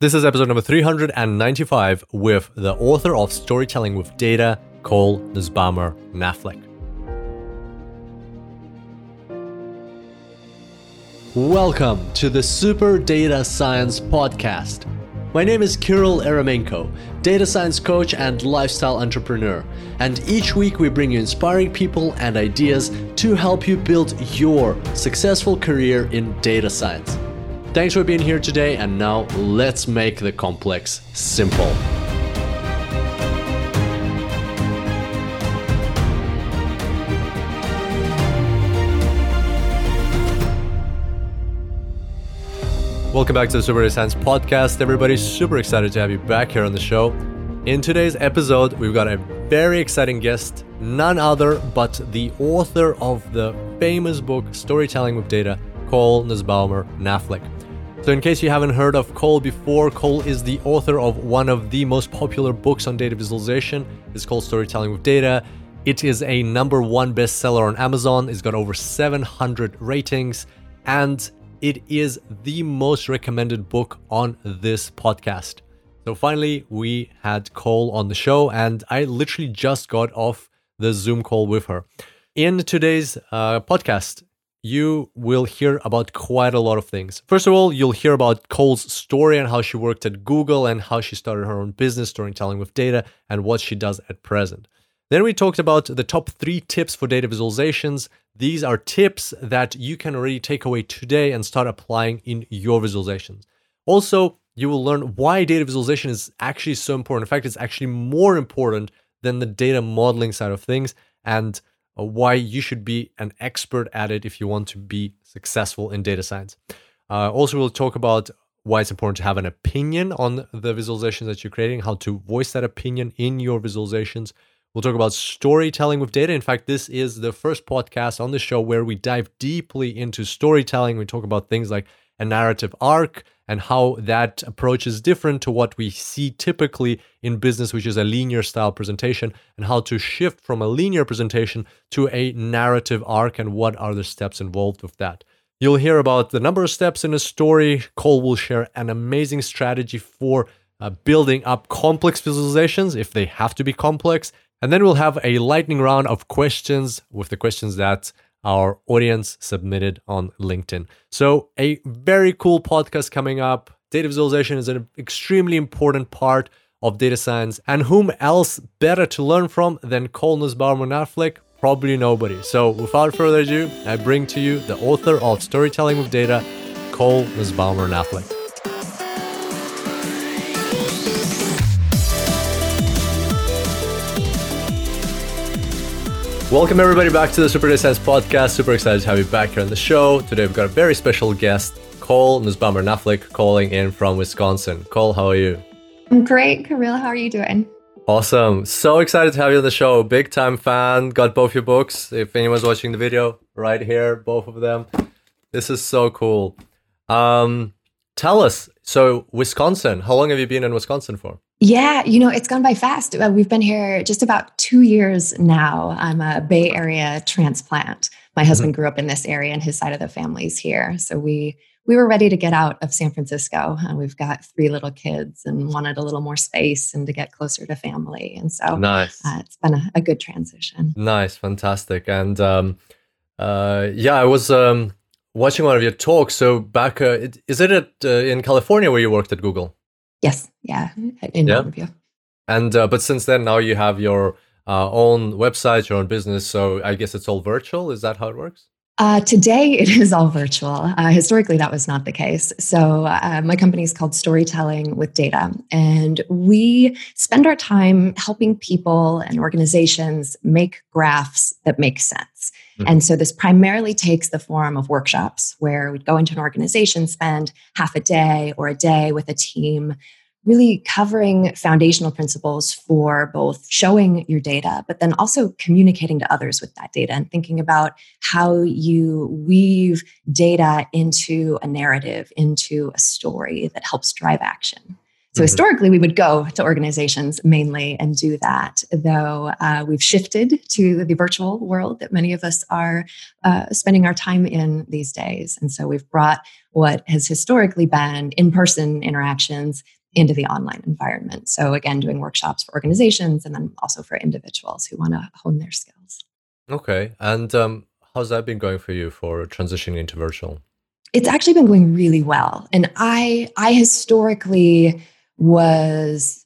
This is episode number 395 with the author of Storytelling with Data, Cole Nussbaumer Knaflic. Welcome to the Super Data Science Podcast. My name is Kirill Eremenko, data science coach and lifestyle entrepreneur. And each week we bring you inspiring people and ideas to help you build your successful career in data science. Thanks for being here today, and now let's make the complex simple. Welcome back to the Super Science Podcast. Everybody, super excited to have you back here on the show. In today's episode, we've got a very exciting guest, none other but the author of the famous book Storytelling with Data, Cole Nussbaumer Knaflic. So, in case you haven't heard of Cole before, Cole is the author of one of the most popular books on data visualization. It's called Storytelling with Data. It is a number one bestseller on Amazon. It's got over 700 ratings, and it is the most recommended book on this podcast. So finally, we had Cole on the show, and I literally just got off the Zoom call with her. In today's uh, podcast, you will hear about quite a lot of things. First of all, you'll hear about Cole's story and how she worked at Google and how she started her own business, storytelling with data, and what she does at present. Then we talked about the top three tips for data visualizations. These are tips that you can already take away today and start applying in your visualizations. Also, you will learn why data visualization is actually so important. In fact, it's actually more important than the data modeling side of things and why you should be an expert at it if you want to be successful in data science. Uh, also, we'll talk about why it's important to have an opinion on the visualizations that you're creating, how to voice that opinion in your visualizations. We'll talk about storytelling with data. In fact, this is the first podcast on the show where we dive deeply into storytelling. We talk about things like a narrative arc and how that approach is different to what we see typically in business, which is a linear style presentation, and how to shift from a linear presentation to a narrative arc and what are the steps involved with that. You'll hear about the number of steps in a story. Cole will share an amazing strategy for uh, building up complex visualizations if they have to be complex and then we'll have a lightning round of questions with the questions that our audience submitted on LinkedIn. So, a very cool podcast coming up. Data visualization is an extremely important part of data science. And whom else better to learn from than Cole Nussbaumer Knaflic? Probably nobody. So, without further ado, I bring to you the author of Storytelling with Data, Cole Nussbaumer Knaflic. Welcome everybody back to the Super Science Podcast. Super excited to have you back here on the show. Today we've got a very special guest, Cole Nussbaumer Knaflic, calling in from Wisconsin. Cole, how are you? I'm great, Kirill. How are you doing? Awesome. So excited to have you on the show. Big time fan. Got both your books. If anyone's watching the video, right here, both of them. This is so cool. Um, tell us. So Wisconsin. How long have you been in Wisconsin for? Yeah, you know, it's gone by fast. Uh, we've been here just about two years now. I'm a Bay Area transplant. My mm-hmm. husband grew up in this area and his side of the family's here. So we we were ready to get out of San Francisco. And we've got three little kids and wanted a little more space and to get closer to family. And so nice. Uh, it's been a, a, good transition. Nice, fantastic. And um, uh, yeah, I was um, watching one of your talks. So back, uh, is it at, uh, in California where you worked at Google? Yes, yeah, in yeah. Mountain And uh, but since then, now you have your uh, own website, your own business. So I guess it's all virtual. Is that how it works? Uh, today, it is all virtual. Uh, historically, that was not the case. So, uh, my company is called Storytelling with Data, and we spend our time helping people and organizations make graphs that make sense. Mm-hmm. And so, this primarily takes the form of workshops where we'd go into an organization, spend half a day or a day with a team really covering foundational principles for both showing your data, but then also communicating to others with that data and thinking about how you weave data into a narrative, into a story that helps drive action. So mm-hmm. historically, we would go to organizations mainly and do that, though uh, we've shifted to the virtual world that many of us are uh, spending our time in these days. And so we've brought what has historically been in person interactions into the online environment. So, again, doing workshops for organizations and then also for individuals who want to hone their skills. Okay. And um, how's that been going for you for transitioning into virtual? It's actually been going really well. And I, I historically was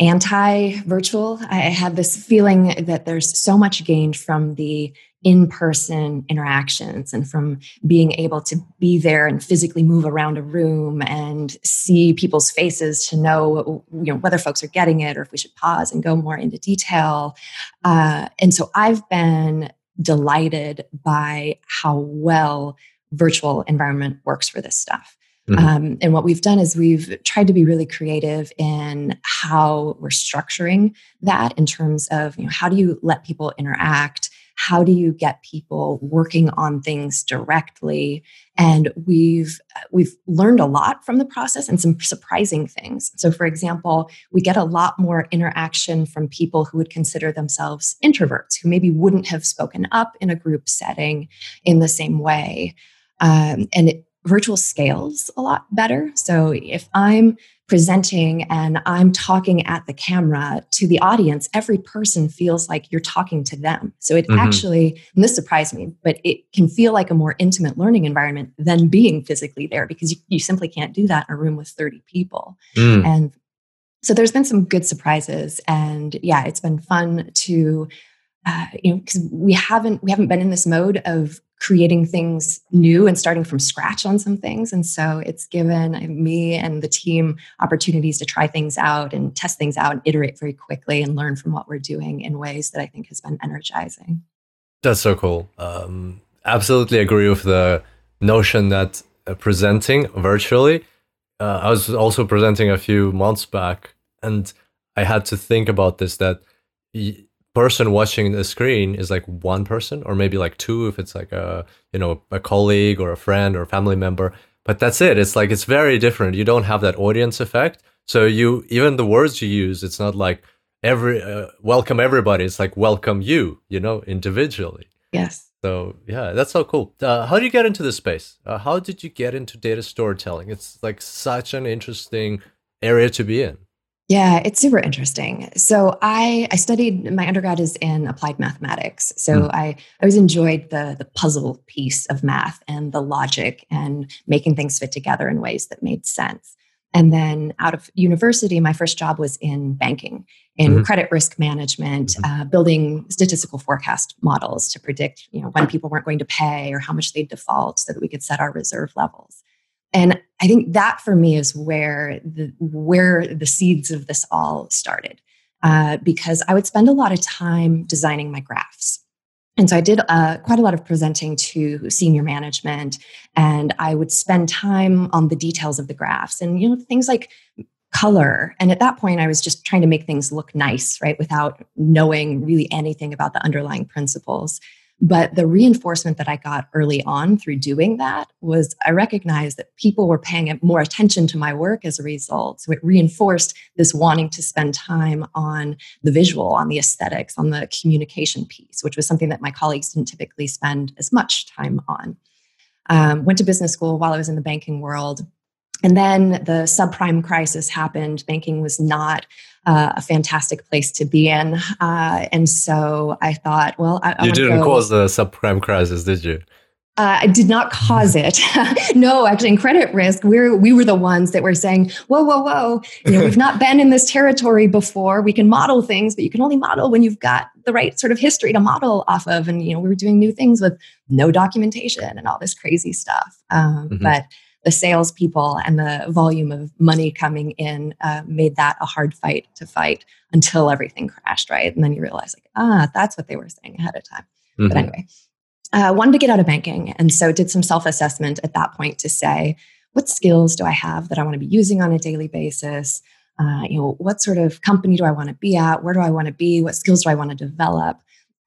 anti virtual. I had this feeling that there's so much gained from the in person interactions and from being able to be there and physically move around a room and see people's faces to know you know whether folks are getting it or if we should pause and go more into detail uh, and so i've been delighted by how well virtual environment works for this stuff mm-hmm. um, and what we've done is we've tried to be really creative in how we're structuring that in terms of you know how do you let people interact? How do you get people working on things directly? And we've we've learned a lot from the process and some surprising things. So for example we get a lot more interaction from people who would consider themselves introverts who maybe wouldn't have spoken up in a group setting in the same way. Um, and it, virtual scales a lot better so if i'm presenting and I'm talking at the camera to the audience, every person feels like you're talking to them. So it mm-hmm. actually, and this surprised me, but it can feel like a more intimate learning environment than being physically there because you, you simply can't do that in a room with 30 people. Mm. And so there's been some good surprises. And yeah, it's been fun to uh, you know because we haven't we haven't been in this mode of creating things new and starting from scratch on some things. And so it's given me and the team opportunities to try things out and test things out and iterate very quickly and learn from what we're doing in ways that I think has been energizing. That's so cool. Um, absolutely agree with the notion that uh, presenting virtually. Uh, I was also presenting a few months back, and I had to think about this that. Y- person watching the screen is like one person or maybe like two if it's like a you know a colleague or a friend or a family member but that's it. It's like it's very different. You don't have that audience effect. So you even the words you use it's not like every uh, welcome everybody. It's like welcome you you know individually. Yes. So yeah that's so cool. Uh, how do you get into this space? Uh, how did you get into data storytelling? It's like such an interesting area to be in yeah, it's super interesting. So I I studied my undergrad is in applied mathematics. So mm. I I always enjoyed the the puzzle piece of math and the logic and making things fit together in ways that made sense. And then out of university, my first job was in banking, in mm-hmm. credit risk management, mm-hmm. uh, building statistical forecast models to predict, you know, when people weren't going to pay or how much they'd default, so that we could set our reserve levels and i think that for me is where the where the seeds of this all started uh, because i would spend a lot of time designing my graphs. And so i did uh, quite a lot of presenting to senior management and i would spend time on the details of the graphs and you know things like color. And at that point i was just trying to make things look nice right without knowing really anything about the underlying principles but the reinforcement that I got early on through doing that was I recognized that people were paying more attention to my work as a result. So it reinforced this wanting to spend time on the visual, on the aesthetics, on the communication piece, which was something that my colleagues didn't typically spend as much time on. Um, went to business school while I was in the banking world. And then the subprime crisis happened. Banking was not uh, a fantastic place to be in. Uh, and so I thought, well, I, I you didn't go. cause the subprime crisis, did you? Uh, I did not cause it. no, actually, in credit risk, we are we were the ones that were saying, "Whoa, whoa, whoa! You know, we've not been in this territory before. We can model things, but you can only model when you've got the right sort of history to model off of." And you know, we were doing new things with no documentation and all this crazy stuff. Um, mm-hmm. But the salespeople and the volume of money coming in uh, made that a hard fight to fight until everything crashed, right? And then you realize, like, ah, that's what they were saying ahead of time. Mm-hmm. But anyway, uh, wanted to get out of banking. And so did some self assessment at that point to say, what skills do I have that I want to be using on a daily basis? Uh, you know, what sort of company do I want to be at? Where do I want to be? What skills do I want to develop?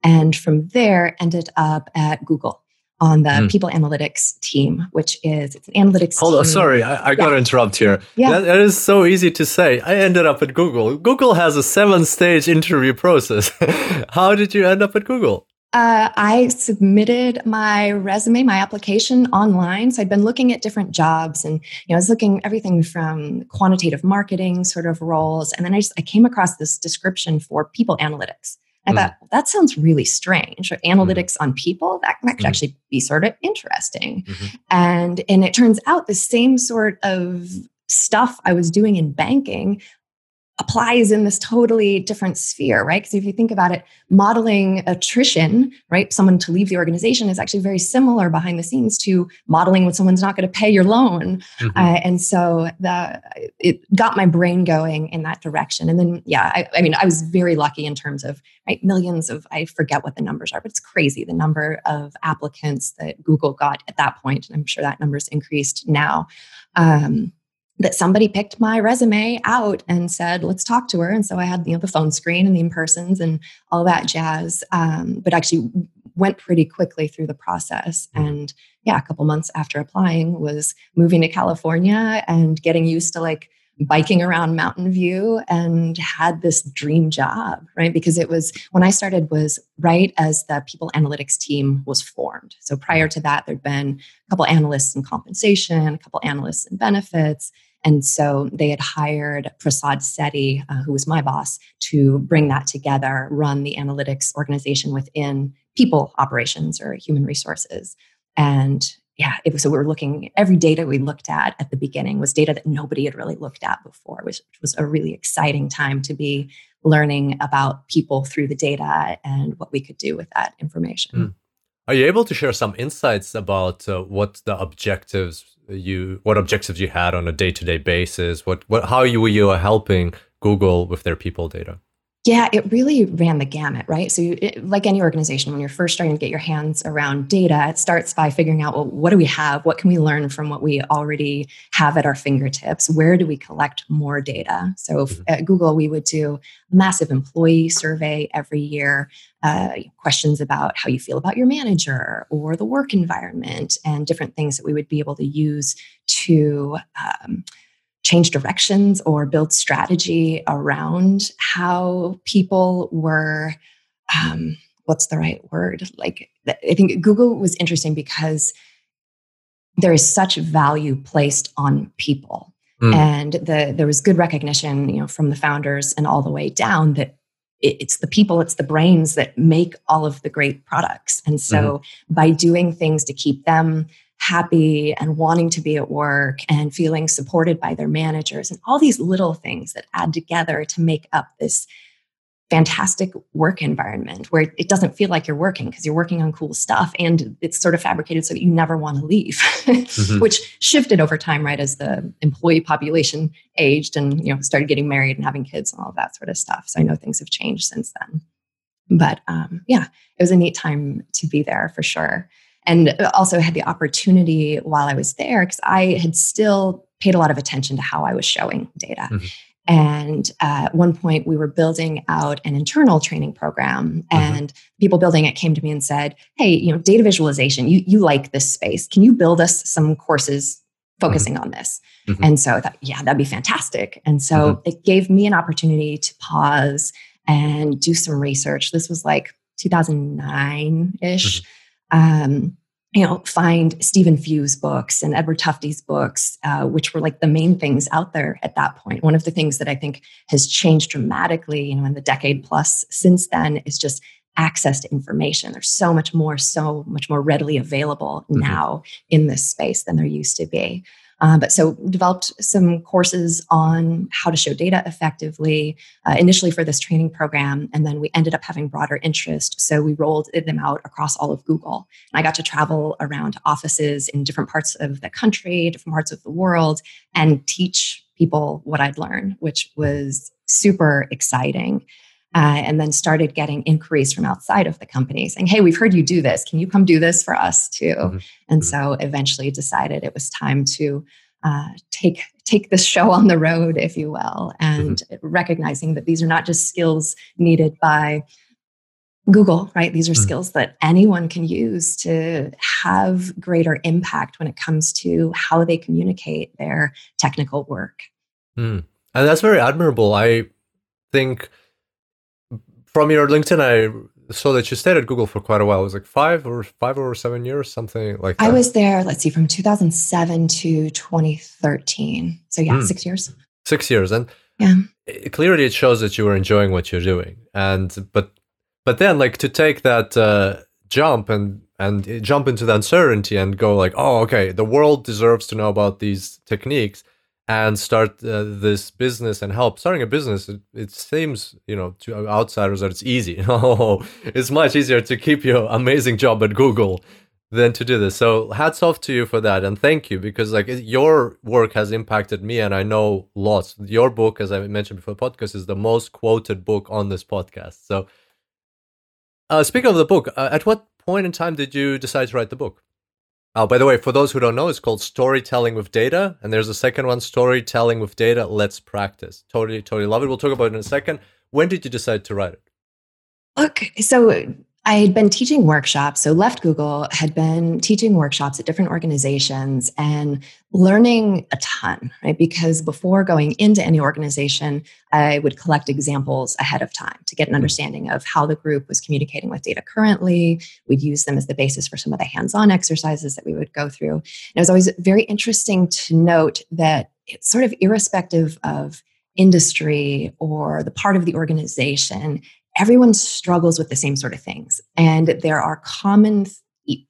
And from there, ended up at Google on the mm. people analytics team, which is it's an analytics. Hold team. on, sorry, I, I yeah. got to interrupt here. Yeah, that, that is so easy to say. I ended up at Google. Google has a seven-stage interview process. How did you end up at Google? Uh, I submitted my resume, my application online. So I'd been looking at different jobs, and you know, I was looking everything from quantitative marketing sort of roles, and then I just I came across this description for people analytics. I mm. thought that sounds really strange. Or mm-hmm. analytics mm. on people that, that could mm. actually be sort of interesting, mm-hmm. and and it turns out the same sort of stuff I was doing in banking applies in this totally different sphere, right? Because if you think about it, modeling attrition, right, someone to leave the organization is actually very similar behind the scenes to modeling when someone's not going to pay your loan. Mm-hmm. Uh, and so the, it got my brain going in that direction. And then, yeah, I, I, mean, I was very lucky in terms of right millions of I forget what the numbers are, but it's crazy the number of applicants that Google got at that point. And I'm sure that number's increased now. Um, that somebody picked my resume out and said, let's talk to her. And so I had, you know, the phone screen and the in-persons and all that jazz. Um, but actually went pretty quickly through the process. Mm-hmm. And yeah, a couple months after applying was moving to California and getting used to like biking around Mountain View and had this dream job, right? Because it was when I started was right as the people analytics team was formed. So prior to that, there'd been a couple analysts in compensation, a couple analysts in benefits. And so they had hired Prasad Setty, uh, who was my boss, to bring that together, run the analytics organization within people operations or human resources. And yeah, it was so we were looking every data we looked at at the beginning was data that nobody had really looked at before, which was a really exciting time to be learning about people through the data and what we could do with that information. Mm. Are you able to share some insights about uh, what the objectives you what objectives you had on a day-to-day basis? What what how you were you helping Google with their people data? Yeah, it really ran the gamut, right? So, you, it, like any organization, when you're first starting to get your hands around data, it starts by figuring out, well, what do we have? What can we learn from what we already have at our fingertips? Where do we collect more data? So, mm-hmm. at Google, we would do a massive employee survey every year, uh, questions about how you feel about your manager or the work environment, and different things that we would be able to use to. Um, change directions or build strategy around how people were um, what's the right word like i think google was interesting because there is such value placed on people mm. and the, there was good recognition you know from the founders and all the way down that it's the people it's the brains that make all of the great products and so mm-hmm. by doing things to keep them happy and wanting to be at work and feeling supported by their managers and all these little things that add together to make up this fantastic work environment where it doesn't feel like you're working because you're working on cool stuff and it's sort of fabricated so that you never want to leave mm-hmm. which shifted over time right as the employee population aged and you know started getting married and having kids and all of that sort of stuff. So i know things have changed since then. But um, yeah it was a neat time to be there for sure and also had the opportunity while I was there because I had still paid a lot of attention to how I was showing data. Mm-hmm. And uh, at one point, we were building out an internal training program, mm-hmm. and people building it came to me and said, "Hey, you know, data visualization. You you like this space? Can you build us some courses focusing mm-hmm. on this?" Mm-hmm. And so I thought, yeah, that'd be fantastic. And so mm-hmm. it gave me an opportunity to pause and do some research. This was like 2009 ish. Um, you know, find Stephen Few's books and Edward Tufte's books, uh, which were like the main things out there at that point. One of the things that I think has changed dramatically, you know, in the decade plus since then is just access to information. There's so much more, so much more readily available mm-hmm. now in this space than there used to be. Uh, but so developed some courses on how to show data effectively uh, initially for this training program, and then we ended up having broader interest. So we rolled them out across all of Google. And I got to travel around offices in different parts of the country, different parts of the world, and teach people what I'd learned, which was super exciting. Uh, and then started getting inquiries from outside of the company saying, Hey, we've heard you do this. Can you come do this for us too? Mm-hmm. And mm-hmm. so eventually decided it was time to uh, take take this show on the road, if you will, and mm-hmm. recognizing that these are not just skills needed by Google, right? These are mm. skills that anyone can use to have greater impact when it comes to how they communicate their technical work. Mm. And that's very admirable. I think from your LinkedIn, I saw that you stayed at Google for quite a while. It was like five or five or seven years, something like that. I was there, let's see, from 2007 to 2013. So yeah, mm. six years. Six years. And yeah. clearly it shows that you were enjoying what you're doing. And, but but then, like to take that uh, jump and and jump into the uncertainty and go like, oh, okay, the world deserves to know about these techniques and start uh, this business and help. Starting a business it, it, seems you know to outsiders that it's easy. It's much easier to keep your amazing job at google than to do this. So hats off to you for that and thank you because like your work has impacted me and i know lots. Your book as i mentioned before podcast is the most quoted book on this podcast. So uh, speaking of the book, uh, at what point in time did you decide to write the book? Oh, by the way, for those who don't know, it's called Storytelling with Data. And there's a second one, Storytelling with Data. Let's practice. Totally, totally love it. We'll talk about it in a second. When did you decide to write it? Look, so I had been teaching workshops, so left Google, had been teaching workshops at different organizations and learning a ton, right? Because before going into any organization, I would collect examples ahead of time to get an hmm. understanding of how the group was communicating with data currently. We'd use them as the basis for some of the hands on exercises that we would go through. And it was always very interesting to note that it's sort of irrespective of industry or the part of the organization everyone struggles with the same sort of things. And there are common,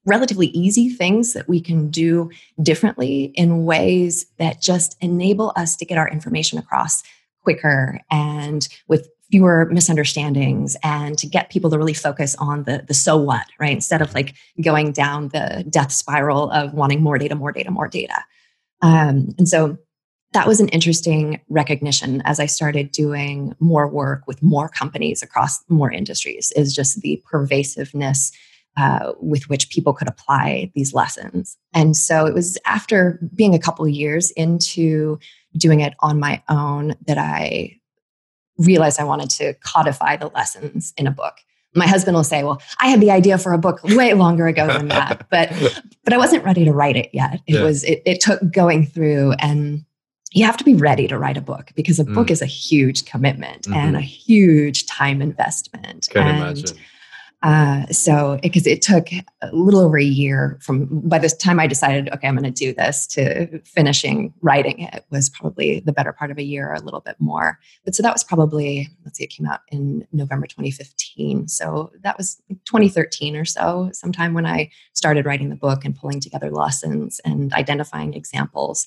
relatively easy things that we can do differently in ways that just enable us to get our information across quicker and with fewer misunderstandings and to get people to really focus on the the so what right instead of like going down the death spiral of wanting more data more data more data um, and so that was an interesting recognition as I started doing more work with more companies across more industries, is just the pervasiveness uh, with which people could apply these lessons. And so it was after being a couple of years into doing it on my own that I realized I wanted to codify the lessons in a book. My husband will say, "Well, I had the idea for a book way longer ago than that, but but I wasn't ready to write it yet. It yeah. was it, it took going through and you have to be ready to write a book because a mm. book is a huge commitment mm-hmm. and a huge time investment. Can and, imagine. Uh, so, because it, it, took a little over a year from by the time I decided, okay, I'm going to do this to finishing writing it was probably the better part of a year, or a little bit more. But so that was probably, let's see, it came out in November 2015. So that was 2013 or so, sometime when I started writing the book and pulling together lessons and identifying examples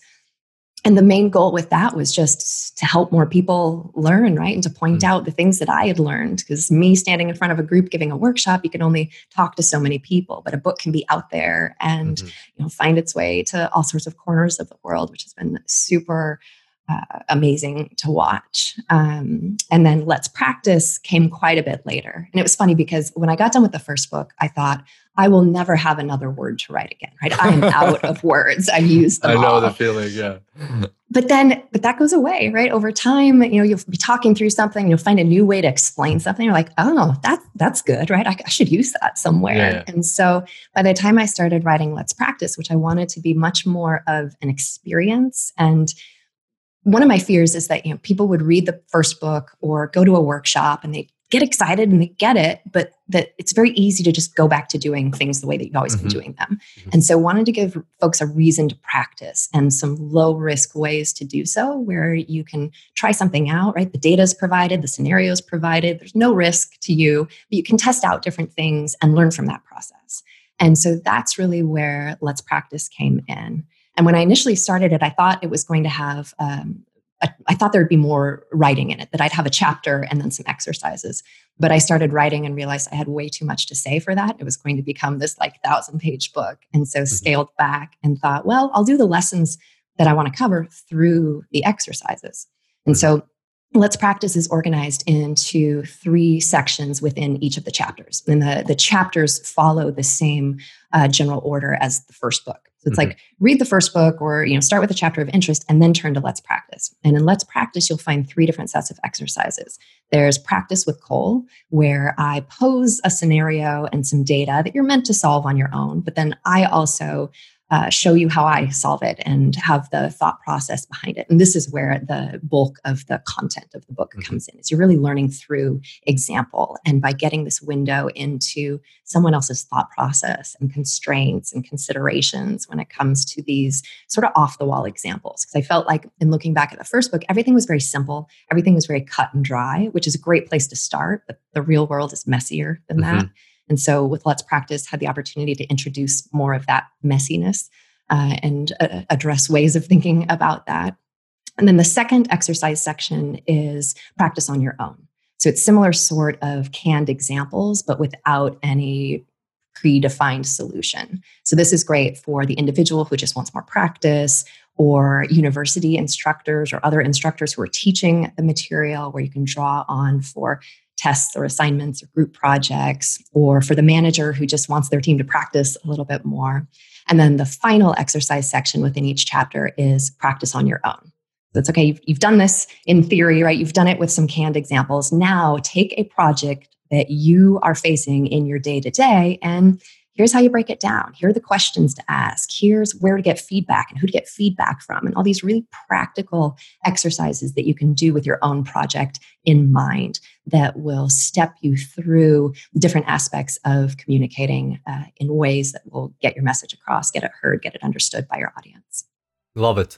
and the main goal with that was just to help more people learn right and to point mm-hmm. out the things that i had learned because me standing in front of a group giving a workshop you can only talk to so many people but a book can be out there and mm-hmm. you know find its way to all sorts of corners of the world which has been super uh, amazing to watch. Um, and then Let's Practice came quite a bit later. And it was funny because when I got done with the first book, I thought, I will never have another word to write again, right? I am out of words. I've used them all. I know all. the feeling, yeah. but then, but that goes away, right? Over time, you know, you'll be talking through something, you'll find a new way to explain something. You're like, oh, that, that's good, right? I, I should use that somewhere. Yeah. And so by the time I started writing Let's Practice, which I wanted to be much more of an experience and one of my fears is that you know people would read the first book or go to a workshop and they get excited and they get it but that it's very easy to just go back to doing things the way that you've always mm-hmm. been doing them mm-hmm. and so wanted to give folks a reason to practice and some low risk ways to do so where you can try something out right the data is provided the scenarios provided there's no risk to you but you can test out different things and learn from that process and so that's really where let's practice came in and when I initially started it, I thought it was going to have, um, I thought there would be more writing in it, that I'd have a chapter and then some exercises. But I started writing and realized I had way too much to say for that. It was going to become this like thousand page book. And so mm-hmm. scaled back and thought, well, I'll do the lessons that I want to cover through the exercises. And mm-hmm. so Let's Practice is organized into three sections within each of the chapters. And the, the chapters follow the same uh, general order as the first book. So it's mm-hmm. like read the first book or you know start with a chapter of interest and then turn to let's practice. And in let's practice you'll find three different sets of exercises. There's practice with Cole where I pose a scenario and some data that you're meant to solve on your own, but then I also uh, show you how I solve it and have the thought process behind it. And this is where the bulk of the content of the book mm-hmm. comes in. Is you're really learning through example, and by getting this window into someone else's thought process and constraints and considerations when it comes to these sort of off the wall examples. Because I felt like in looking back at the first book, everything was very simple, everything was very cut and dry, which is a great place to start. But the real world is messier than mm-hmm. that. And so with Let's Practice, had the opportunity to introduce more of that messiness uh, and uh, address ways of thinking about that. And then the second exercise section is practice on your own. So it's similar sort of canned examples, but without any predefined solution. So this is great for the individual who just wants more practice or university instructors or other instructors who are teaching the material where you can draw on for tests or assignments or group projects, or for the manager who just wants their team to practice a little bit more. And then the final exercise section within each chapter is practice on your own. So it's okay, you've, you've done this in theory, right? You've done it with some canned examples. Now take a project that you are facing in your day to day and here's how you break it down. Here are the questions to ask. Here's where to get feedback and who to get feedback from, and all these really practical exercises that you can do with your own project in mind that will step you through different aspects of communicating uh, in ways that will get your message across, get it heard, get it understood by your audience. Love it.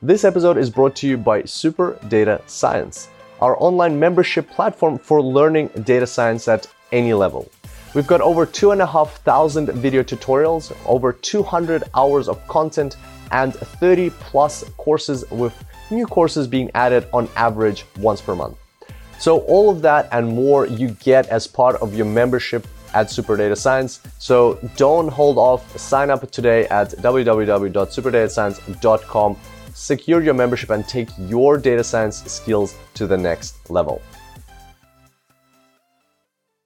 This episode is brought to you by Super Data Science, our online membership platform for learning data science at any level. We've got over 2,500 video tutorials, over 200 hours of content, and 30 plus courses with new courses being added on average once per month. So all of that and more you get as part of your membership at Super Data Science. So don't hold off. Sign up today at www.superdatascience.com. Secure your membership and take your data science skills to the next level.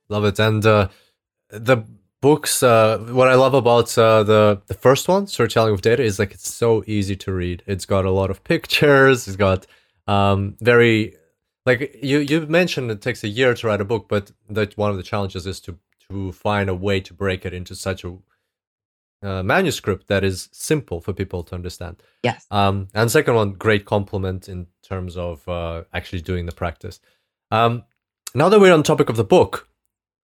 Love it. And uh, the books uh, what i love about uh, the the first one storytelling with data is like it's so easy to read. It's got a lot of pictures. It's got um, very like you you mentioned it takes a year to write a book but that one of the challenges is to to find a way to break it into such a uh, manuscript that is simple for people to understand. Yes. Um, and second one great compliment in terms of uh, actually doing the practice. Um, now that we're on topic of the book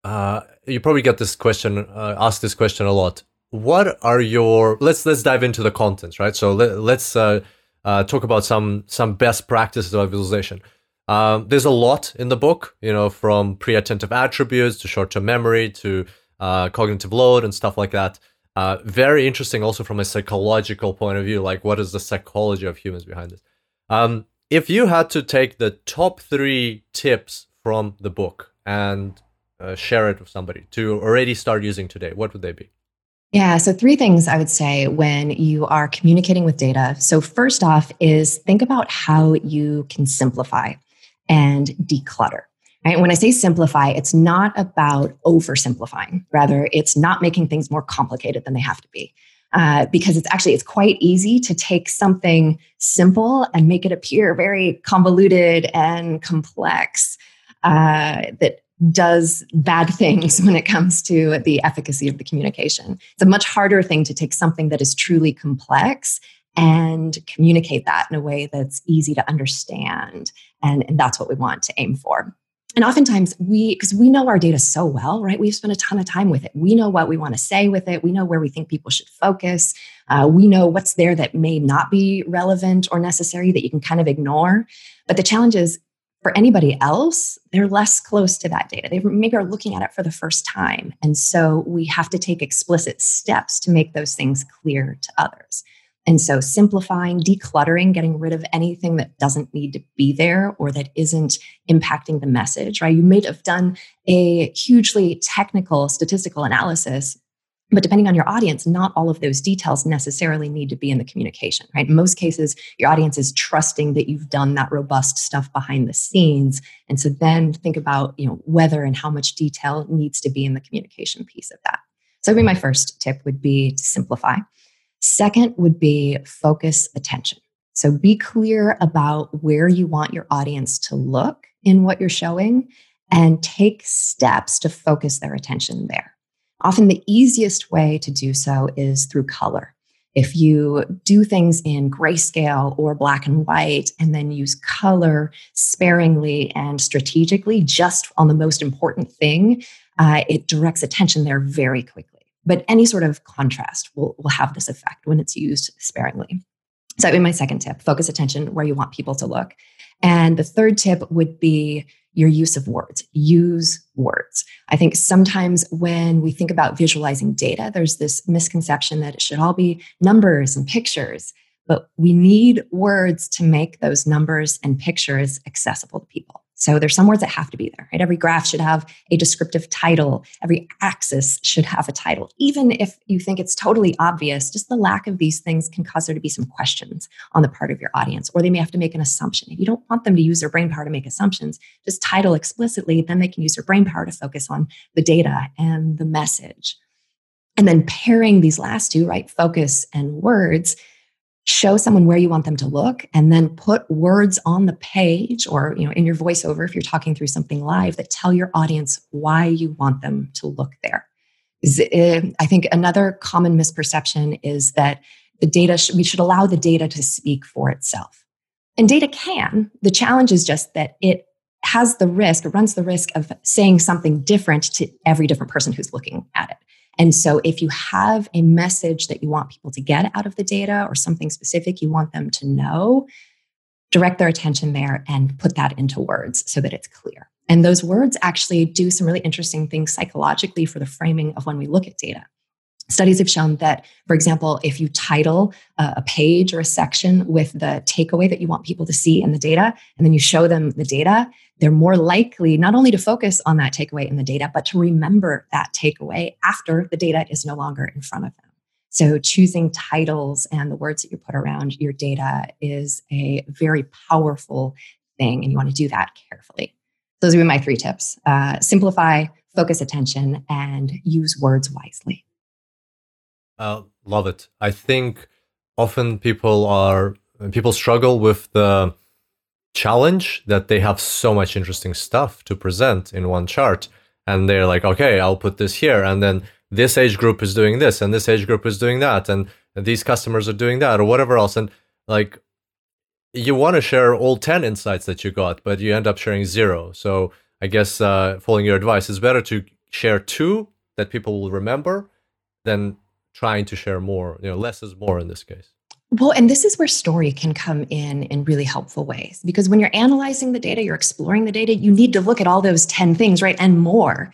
uh, you probably get this question uh, asked this question a lot. What are your let's let's dive into the contents right? So let, us uh, uh, talk about some some best practices of visualization. Um, there's a lot in the book you know from pre-attentive attributes to short-term memory to uh, cognitive load and stuff like that. Uh, very interesting also from a psychological point of view like what is the psychology of humans behind this? Um, if you had to take the top three tips from the book and uh, share it with somebody to already start using today, what would they be? Yeah, so three things I would say when you are communicating with data. So, first off, is think about how you can simplify and declutter. Right? When I say simplify, it's not about oversimplifying. Rather, it's not making things more complicated than they have to be. Uh, because it's actually it's quite easy to take something simple and make it appear very convoluted and complex uh, that does bad things when it comes to the efficacy of the communication. It's a much harder thing to take something that is truly complex and communicate that in a way that's easy to understand. And, and that's what we want to aim for. And oftentimes we, because we know our data so well, right? We've spent a ton of time with it. We know what we want to say with it. We know where we think people should focus. Uh, we know what's there that may not be relevant or necessary that you can kind of ignore. But the challenge is for anybody else, they're less close to that data. They maybe are looking at it for the first time. And so we have to take explicit steps to make those things clear to others. And so simplifying, decluttering, getting rid of anything that doesn't need to be there or that isn't impacting the message, right? You may have done a hugely technical statistical analysis but depending on your audience, not all of those details necessarily need to be in the communication, right? In most cases, your audience is trusting that you've done that robust stuff behind the scenes. And so then think about, you know, whether and how much detail needs to be in the communication piece of that. So, maybe my first tip would be to simplify. Second would be focus attention. So, be clear about where you want your audience to look in what you're showing and take steps to focus their attention there. Often, the easiest way to do so is through color. If you do things in grayscale or black and white and then use color sparingly and strategically just on the most important thing, uh, it directs attention there very quickly. But any sort of contrast will, will have this effect when it's used sparingly. So that would be my second tip focus attention where you want people to look. And the third tip would be your use of words. Use words. I think sometimes when we think about visualizing data, there's this misconception that it should all be numbers and pictures, but we need words to make those numbers and pictures accessible to people. So there's some words that have to be there, right? Every graph should have a descriptive title. Every axis should have a title. Even if you think it's totally obvious, just the lack of these things can cause there to be some questions on the part of your audience, or they may have to make an assumption. If you don't want them to use their brain power to make assumptions, just title explicitly, then they can use their brain power to focus on the data and the message. And then pairing these last two, right? Focus and words show someone where you want them to look and then put words on the page or you know in your voiceover if you're talking through something live that tell your audience why you want them to look there. Eh, i think another common misperception is that the data sh- we should allow the data to speak for itself. And data can. The challenge is just that it has the risk runs the risk of saying something different to every different person who's looking at it and so, if you have a message that you want people to get out of the data or something specific you want them to know, direct their attention there and put that into words so that it's clear. And those words actually do some really interesting things psychologically for the framing of when we look at data. Studies have shown that, for example, if you title a page or a section with the takeaway that you want people to see in the data, and then you show them the data, they're more likely not only to focus on that takeaway in the data, but to remember that takeaway after the data is no longer in front of them. So, choosing titles and the words that you put around your data is a very powerful thing, and you want to do that carefully. Those would be my three tips uh, simplify, focus attention, and use words wisely. Uh, love it. I think often people are people struggle with the challenge that they have so much interesting stuff to present in one chart. And they're like okay i'll put this here. And then this age group is doing this and this age group is doing that and these customers are doing that or whatever else. And like you want to share all 10 insights that you got but you end up sharing zero. So i guess uh, following your advice it's better to share two that people will remember than trying to share more you know less is more in this case well, and this is where story can come in in really helpful ways because when you're analyzing the data, you're exploring the data, you need to look at all those 10 things, right? And more.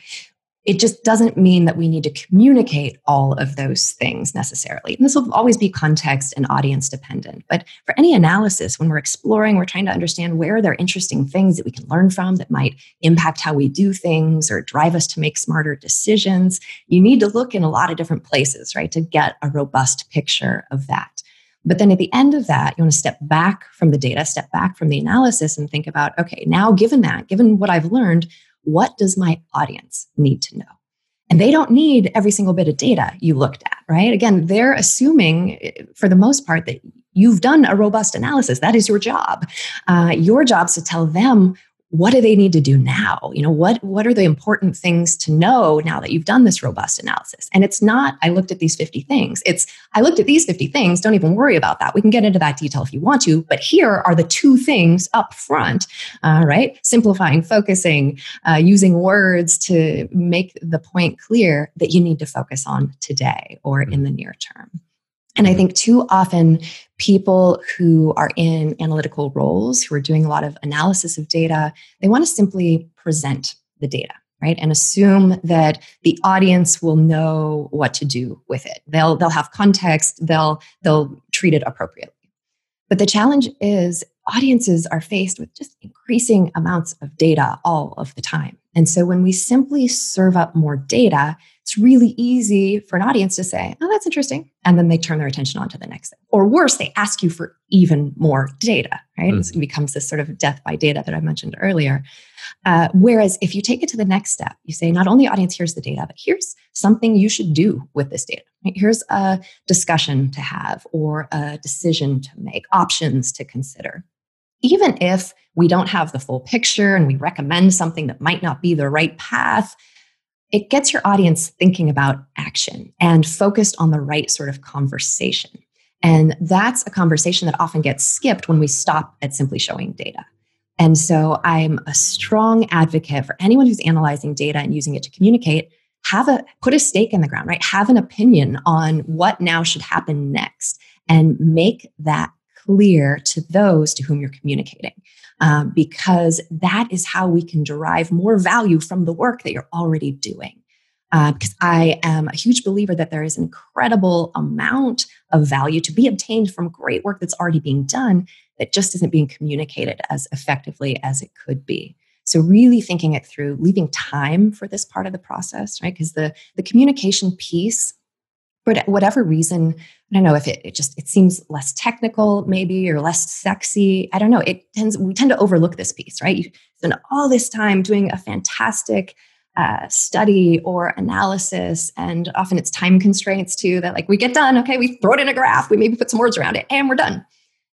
It just doesn't mean that we need to communicate all of those things necessarily. And this will always be context and audience dependent. But for any analysis, when we're exploring, we're trying to understand where there are interesting things that we can learn from that might impact how we do things or drive us to make smarter decisions. You need to look in a lot of different places, right, to get a robust picture of that. But then at the end of that, you want to step back from the data, step back from the analysis and think about okay, now given that, given what I've learned, what does my audience need to know? And they don't need every single bit of data you looked at, right? Again, they're assuming eh, for the most part that you've done a robust analysis. That is your job. Uh, your job is to tell them what do they need to do now? You know what what are the important things to know now that you've done this robust analysis? And it's not i looked at these 50 things. It's i looked at these 50 things. Don't even worry about that. We can get into that detail if you want to but here are the two things up front uh, right? Simplifying focusing uh, using words to make the point clear that you need to focus on today or in the near term and I think too often people who are in analytical roles, who are doing a lot of analysis of data, they want to simply present the data, right? And assume that the audience will know what to do with it. They'll they'll have context, they'll they'll treat it appropriately. But the challenge is audiences are faced with just increasing amounts of data all of the time. And so when we simply serve up more data, it's really easy for an audience to say, oh, that's interesting. And then they turn their attention on to the next thing. Or worse, they ask you for even more data, right? Mm. It becomes this sort of death by data that I mentioned earlier. Uh, whereas if you take it to the next step, you say, not only audience, here's the data, but here's something you should do with this data. Right? Here's a discussion to have or a decision to make, options to consider even if we don't have the full picture and we recommend something that might not be the right path, it gets your audience thinking about action and focused on the right sort of conversation. And that's a conversation that often gets skipped when we stop at simply showing data. And so I'm a strong advocate for anyone who's analyzing data and using it to communicate, have a put a stake in the ground, right? Have an opinion on what now should happen next and make that clear to those to whom you're communicating. Um, because that is how we can derive more value from the work that you're already doing. Uh, because I am a huge believer that there is an incredible amount of value to be obtained from great work that's already being done that just isn't being communicated as effectively as it could be. So really thinking it through, leaving time for this part of the process, right? Because the the communication piece for whatever reason i don't know if it, it, just it seems less technical maybe or less sexy. I don't know. It tends we tend to overlook this piece right? You spend all this time doing a fantastic uh, study or analysis and often it's time constraints too that like we get done okay we throw it in a graph we maybe put some words around it and we're done.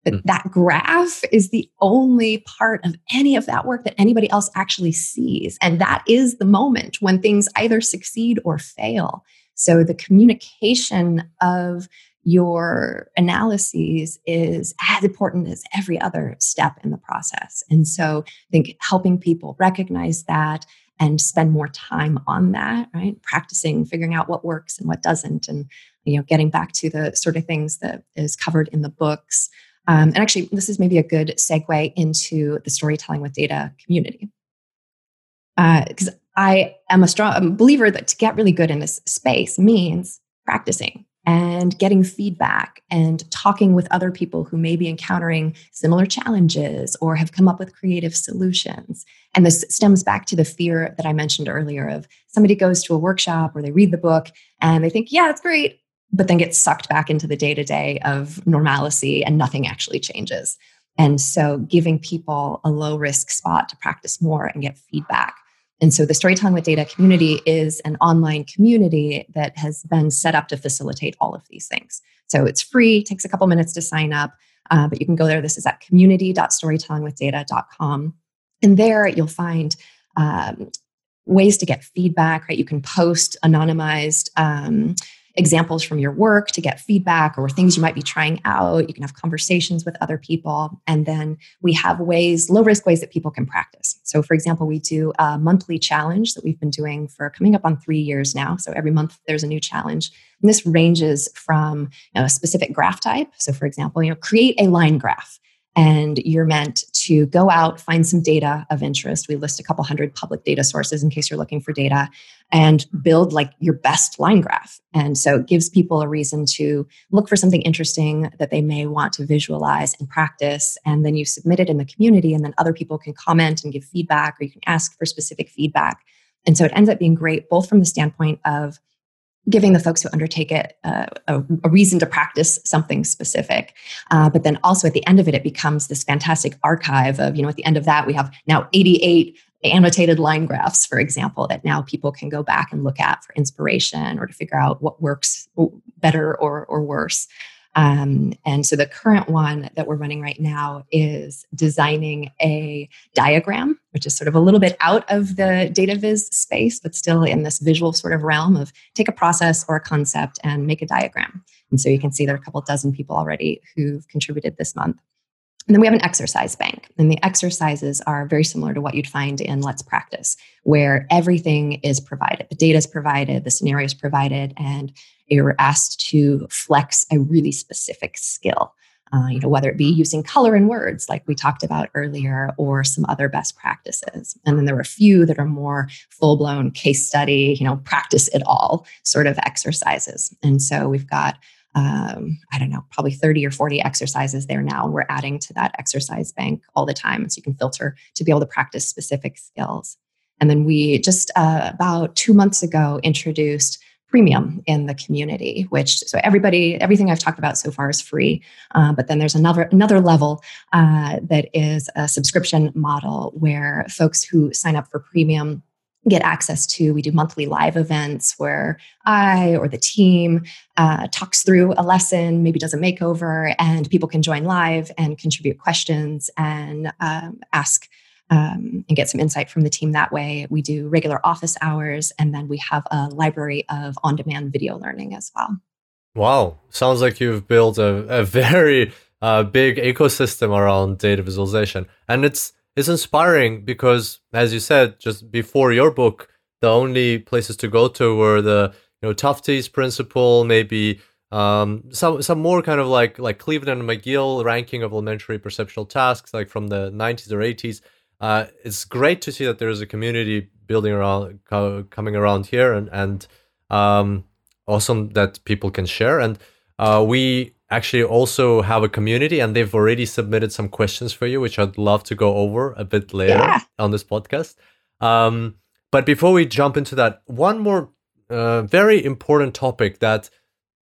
But mm. that graph is the only part of any of that work that anybody else actually sees. And that is the moment when things either succeed or fail so the communication of your analyses is as important as every other step in the process. And so I think helping people recognize that and spend more time on that, right? Practicing, figuring out what works and what doesn't, and you know, getting back to the sort of things that is covered in the books. Um, and actually, this is maybe a good segue into the storytelling with data community. Because uh, I am a strong believer that to get really good in this space means practicing and getting feedback and talking with other people who may be encountering similar challenges or have come up with creative solutions. And this stems back to the fear that I mentioned earlier of somebody goes to a workshop or they read the book and they think, yeah, it's great, but then gets sucked back into the day to day of normalcy and nothing actually changes. And so giving people a low risk spot to practice more and get feedback and so the Storytelling with Data community is an online community that has been set up to facilitate all of these things. So it's free, takes a couple minutes to sign up, uh, but you can go there. This is at community.storytellingwithdata.com. And there you'll find um, ways to get feedback, right? You can post anonymized um, examples from your work to get feedback or things you might be trying out. You can have conversations with other people. And then we have ways, low risk ways that people can practice. So, for example, we do a monthly challenge that we've been doing for coming up on three years now. So, every month there's a new challenge. And this ranges from you know, a specific graph type. So, for example, you know, create a line graph and you're meant to go out, find some data of interest. We list a couple hundred public data sources in case you're looking for data and build like your best line graph. And so it gives people a reason to look for something interesting that they may want to visualize and practice. And then you submit it in the community, and then other people can comment and give feedback, or you can ask for specific feedback. And so it ends up being great, both from the standpoint of giving the folks who undertake it uh, a, a, reason to practice something specific. Uh, but then also at the end of it, it becomes this fantastic archive of, you know, at the end of that, we have now 88 annotated line graphs, for example, that now people can go back and look at for inspiration or to figure out what works better or, or worse. Um, and so the current one that we're running right now is designing a diagram, which is sort of a little bit out of the data viz space, but still in this visual sort of realm of take a process or a concept and make a diagram. And so you can see there are a couple dozen people already who've contributed this month. And then we have an exercise bank. And the exercises are very similar to what you'd find in Let's Practice, where everything is provided. The data is provided, the scenario is provided, and you're asked to flex a really specific skill. Uh, you know, whether it be using color and words, like we talked about earlier, or some other best practices. And then there are a few that are more full blown case study, you know, practice it all sort of exercises. And so we've got um, I don't know, probably 30 or 40 exercises there now. And we're adding to that exercise bank all the time. So you can filter to be able to practice specific skills. And then we just uh, about two months ago introduced premium in the community which so everybody everything i've talked about so far is free. Uh, but then there's another another level uh, that is a subscription model where folks who sign up for premium get access to we do monthly live events where i or the team uh, talks through a lesson maybe does a makeover and people can join live and contribute questions and um, ask um, and get some insight from the team that way. We do regular office hours, and then we have a library of on demand video learning as well. Wow, sounds like you've built a, a very uh, big ecosystem around data visualization. And it's it's inspiring because, as you said, just before your book, the only places to go to were the you know Tufte's principle, maybe um, some some more kind of like like Cleveland and McGill ranking of elementary perceptual tasks, like from the 90s or 80s uh, it's great to see that there is a community building around co- coming around here and and um, awesome that people can share. And uh, we actually also have a community and they've already submitted some questions for you which i'd love to go over a bit later yeah. on this podcast. Um, but before we jump into that one more uh, very important topic that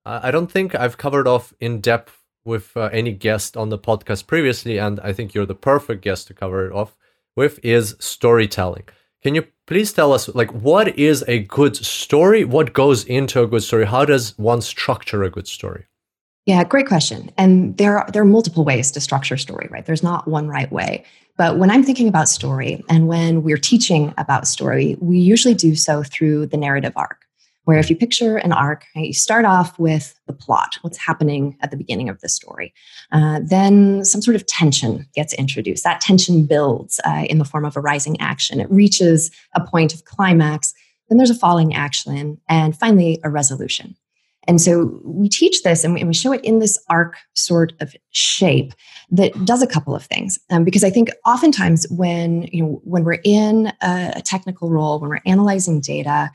i don't think i've covered off in depth with uh, any guest on the podcast previously and i think you're the perfect guest to cover it off with is storytelling. Can you please tell us like what is a good story? What goes into a good story? How does one structure a good story? Yeah, great question. And there are there are multiple ways to structure story, right? There's not one right way. But when I'm thinking about story and when we're teaching about story, we usually do so through the narrative arc where if you picture an arc, right, you start off with the plot, what's happening at the beginning of the story. Uh, then some sort of tension gets introduced. That tension builds uh, in the form of a rising action. It reaches a point of climax. Then there's a falling action, and finally a resolution. And so we teach this and we, show it in this arc sort of shape that does a couple of things. Um, because I think oftentimes when you know when we're in a, a technical role, when we're analyzing data,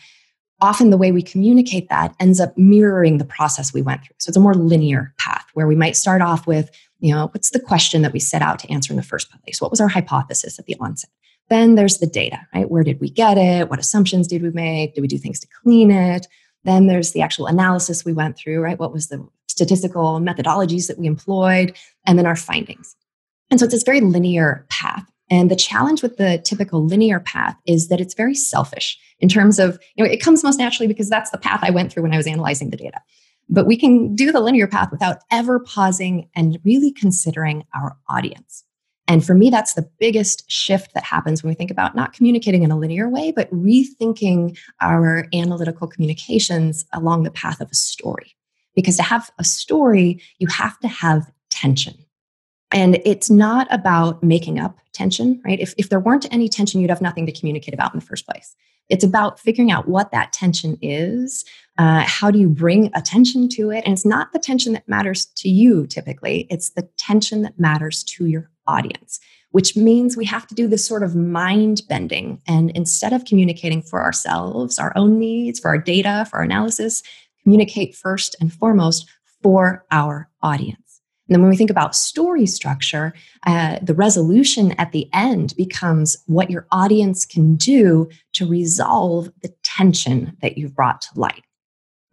often the way we communicate that ends up mirroring the process we went through. So it's a more linear path where we might start off with, you know, what's the question that we set out to answer in the first place? What was our hypothesis at the onset? Then there's the data, right? Where did we get it? What assumptions did we make? Did we do things to clean it? Then there's the actual analysis we went through, right? What was the statistical methodologies that we employed? And then our findings. And so it's this very linear path. And the challenge with the typical linear path is that it's very selfish in terms of, you know, it comes most naturally because that's the path I went through when I was analyzing the data. But we can do the linear path without ever pausing and really considering our audience. And for me, that's the biggest shift that happens when we think about not communicating in a linear way, but rethinking our analytical communications along the path of a story. Because to have a story, you have to have tension. And it's not about making up tension, right? If, if there weren't any tension, you'd have nothing to communicate about in the first place. It's about figuring out what that tension is. Uh, how do you bring attention to it? And it's not the tension that matters to you typically, it's the tension that matters to your audience, which means we have to do this sort of mind bending. And instead of communicating for ourselves, our own needs, for our data, for our analysis, communicate first and foremost for our audience. And then when we think about story structure, uh, the resolution at the end becomes what your audience can do to resolve the tension that you've brought to light.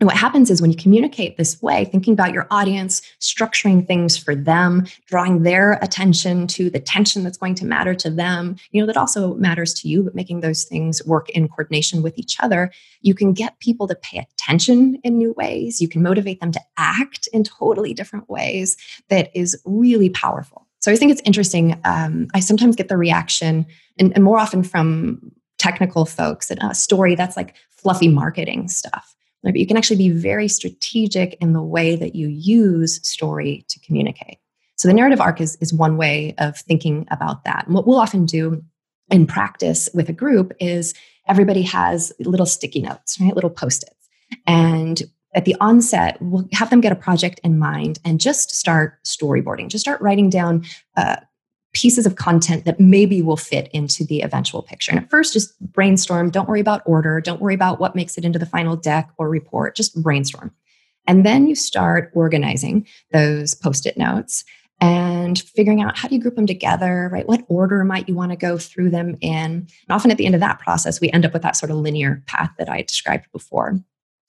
And what happens is when you communicate this way, thinking about your audience, structuring things for them, drawing their attention to the tension that's going to matter to them, you know, that also matters to you, but making those things work in coordination with each other, you can get people to pay attention in new ways. You can motivate them to act in totally different ways that is really powerful. So I think it's interesting. Um, I sometimes get the reaction, and, and more often from technical folks, that a story that's like fluffy marketing stuff but you can actually be very strategic in the way that you use story to communicate. So the narrative arc is, is one way of thinking about that. And what we'll often do in practice with a group is everybody has little sticky notes, right? Little post-its. And at the onset, we'll have them get a project in mind and just start storyboarding. Just start writing down uh, pieces of content that maybe will fit into the eventual picture. And at first, just brainstorm. Don't worry about order. Don't worry about what makes it into the final deck or report. Just brainstorm. And then you start organizing those post it notes and figuring out how do you group them together, right? What order might you want to go through them in? And often at the end of that process, we end up with that sort of linear path that I described before.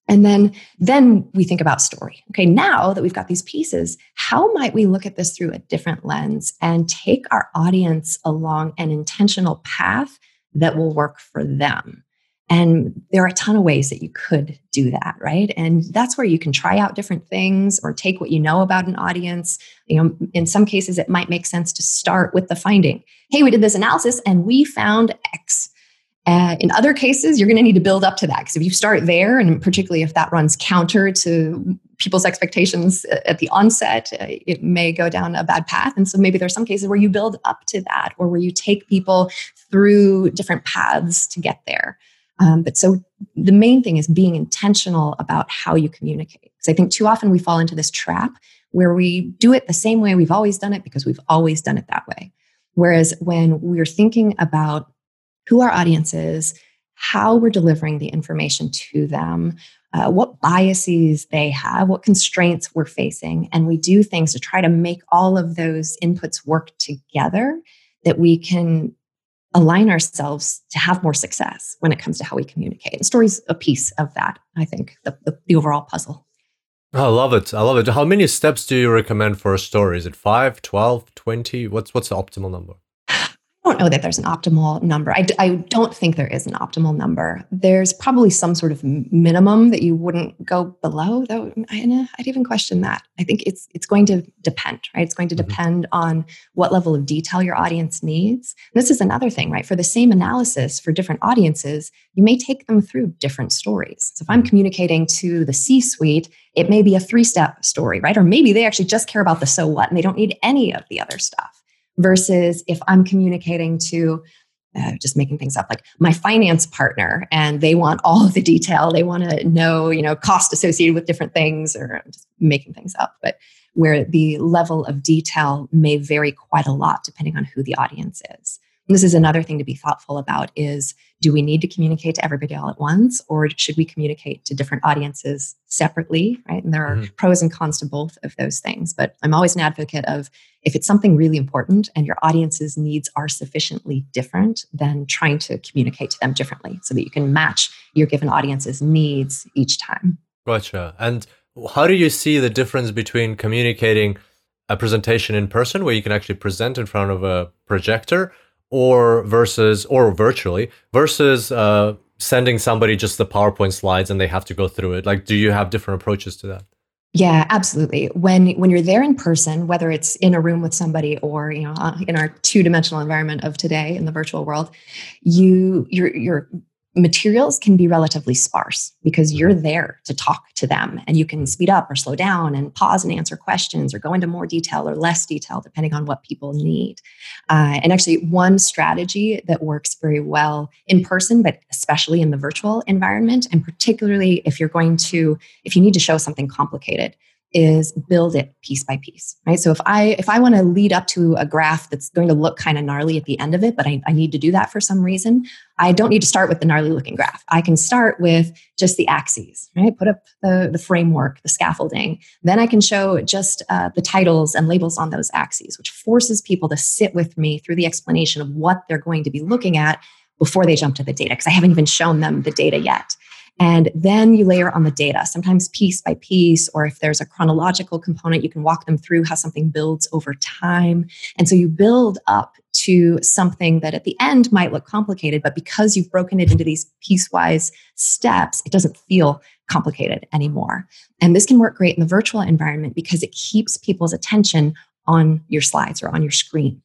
And then, then we think about story. Okay, now that we've got these pieces, how might we look at this through a different lens and take our audience along an intentional path that will work for them? And there are a ton of ways that you could do that, right? And that's where you can try out different things or take what you know about an audience. You know, in some cases, it might make sense to start with the finding. Hey, we did this analysis and we found X. Uh, in other cases, you're going to need to build up to that because if you start there, and particularly if that runs counter to people's expectations at the onset, uh, it may go down a bad path. And so maybe there's some cases where you build up to that or where you take people through different paths to get there. Um, but so the main thing is being intentional about how you communicate. Because I think too often we fall into this trap where we do it the same way we've always done it because we've always done it that way. Whereas when we're thinking about who our audience is, how we're delivering the information to them, uh, what biases they have, what constraints we're facing, and we do things to try to make all of those inputs work together, that we can align ourselves to have more success when it comes to how we communicate. And story's a piece of that, I think, the, the, the overall puzzle. I love it. I love it. How many steps do you recommend for a story? Is it 5, 12, 20? What's what's the optimal number? Don't know that there's an optimal number. I d- I don't think there is an optimal number. There's probably some sort of minimum that you wouldn't go below, though. I, I'd even question that. I think it's it's going to depend, right? It's going to mm-hmm. depend on what level of detail your audience needs. And this is another thing, right? For the same analysis for different audiences, you may take them through different stories. So if I'm mm-hmm. communicating to the C-suite, it may be a three-step story, right? Or maybe they actually just care about the so what and they don't need any of the other stuff versus if I'm communicating to uh, just making things up like my finance partner and they want all of the detail. They want to know you know cost associated with different things or just making things up. But where the level of detail may vary quite a lot depending on who the audience is. And this is another thing to be thoughtful about is do we need to communicate to everybody all at once or should we communicate to different audiences separately right? And there are mm-hmm. pros and cons to both of those things but i'm always an advocate of if it's something really important and your audience's needs are sufficiently different then trying to communicate to them differently so that you can match your given audience's needs each time. Gotcha. And how do you see the difference between communicating a presentation in person where you can actually present in front of a projector or versus or virtually versus uh, sending somebody just the PowerPoint slides and they have to go through it? Like, do you have different approaches to that? Yeah, absolutely. When when you're there in person, whether it's in a room with somebody or you know uh, in our two dimensional environment of today in the virtual world, you you're you're materials can be relatively sparse because you're mm-hmm. there to talk to them and you can speed up or slow down and pause and answer questions or go into more detail or less detail depending on what people need. Uh, and actually, one strategy that works very well in person, but especially in the virtual environment, and particularly if you're going to, if you need to show something complicated, is build it piece by piece right? So if i if i want to lead up to a graph that's going to look kind of gnarly at the end of it but I, I need to do that for some reason i don't need to start with the gnarly looking graph. I can start with just the axes right? Put up the, the framework the scaffolding. Then i can show just uh, the titles and labels on those axes which forces people to sit with me through the explanation of what they're going to be looking at before they jump to the data because i haven't even shown them the data yet and then you layer on the data, sometimes piece by piece, or if there's a chronological component, you can walk them through how something builds over time. And so you build up to something that at the end might look complicated, but because you've broken it into these piecewise steps, it doesn't feel complicated anymore. And this can work great in the virtual environment because it keeps people's attention on your slides or on your screen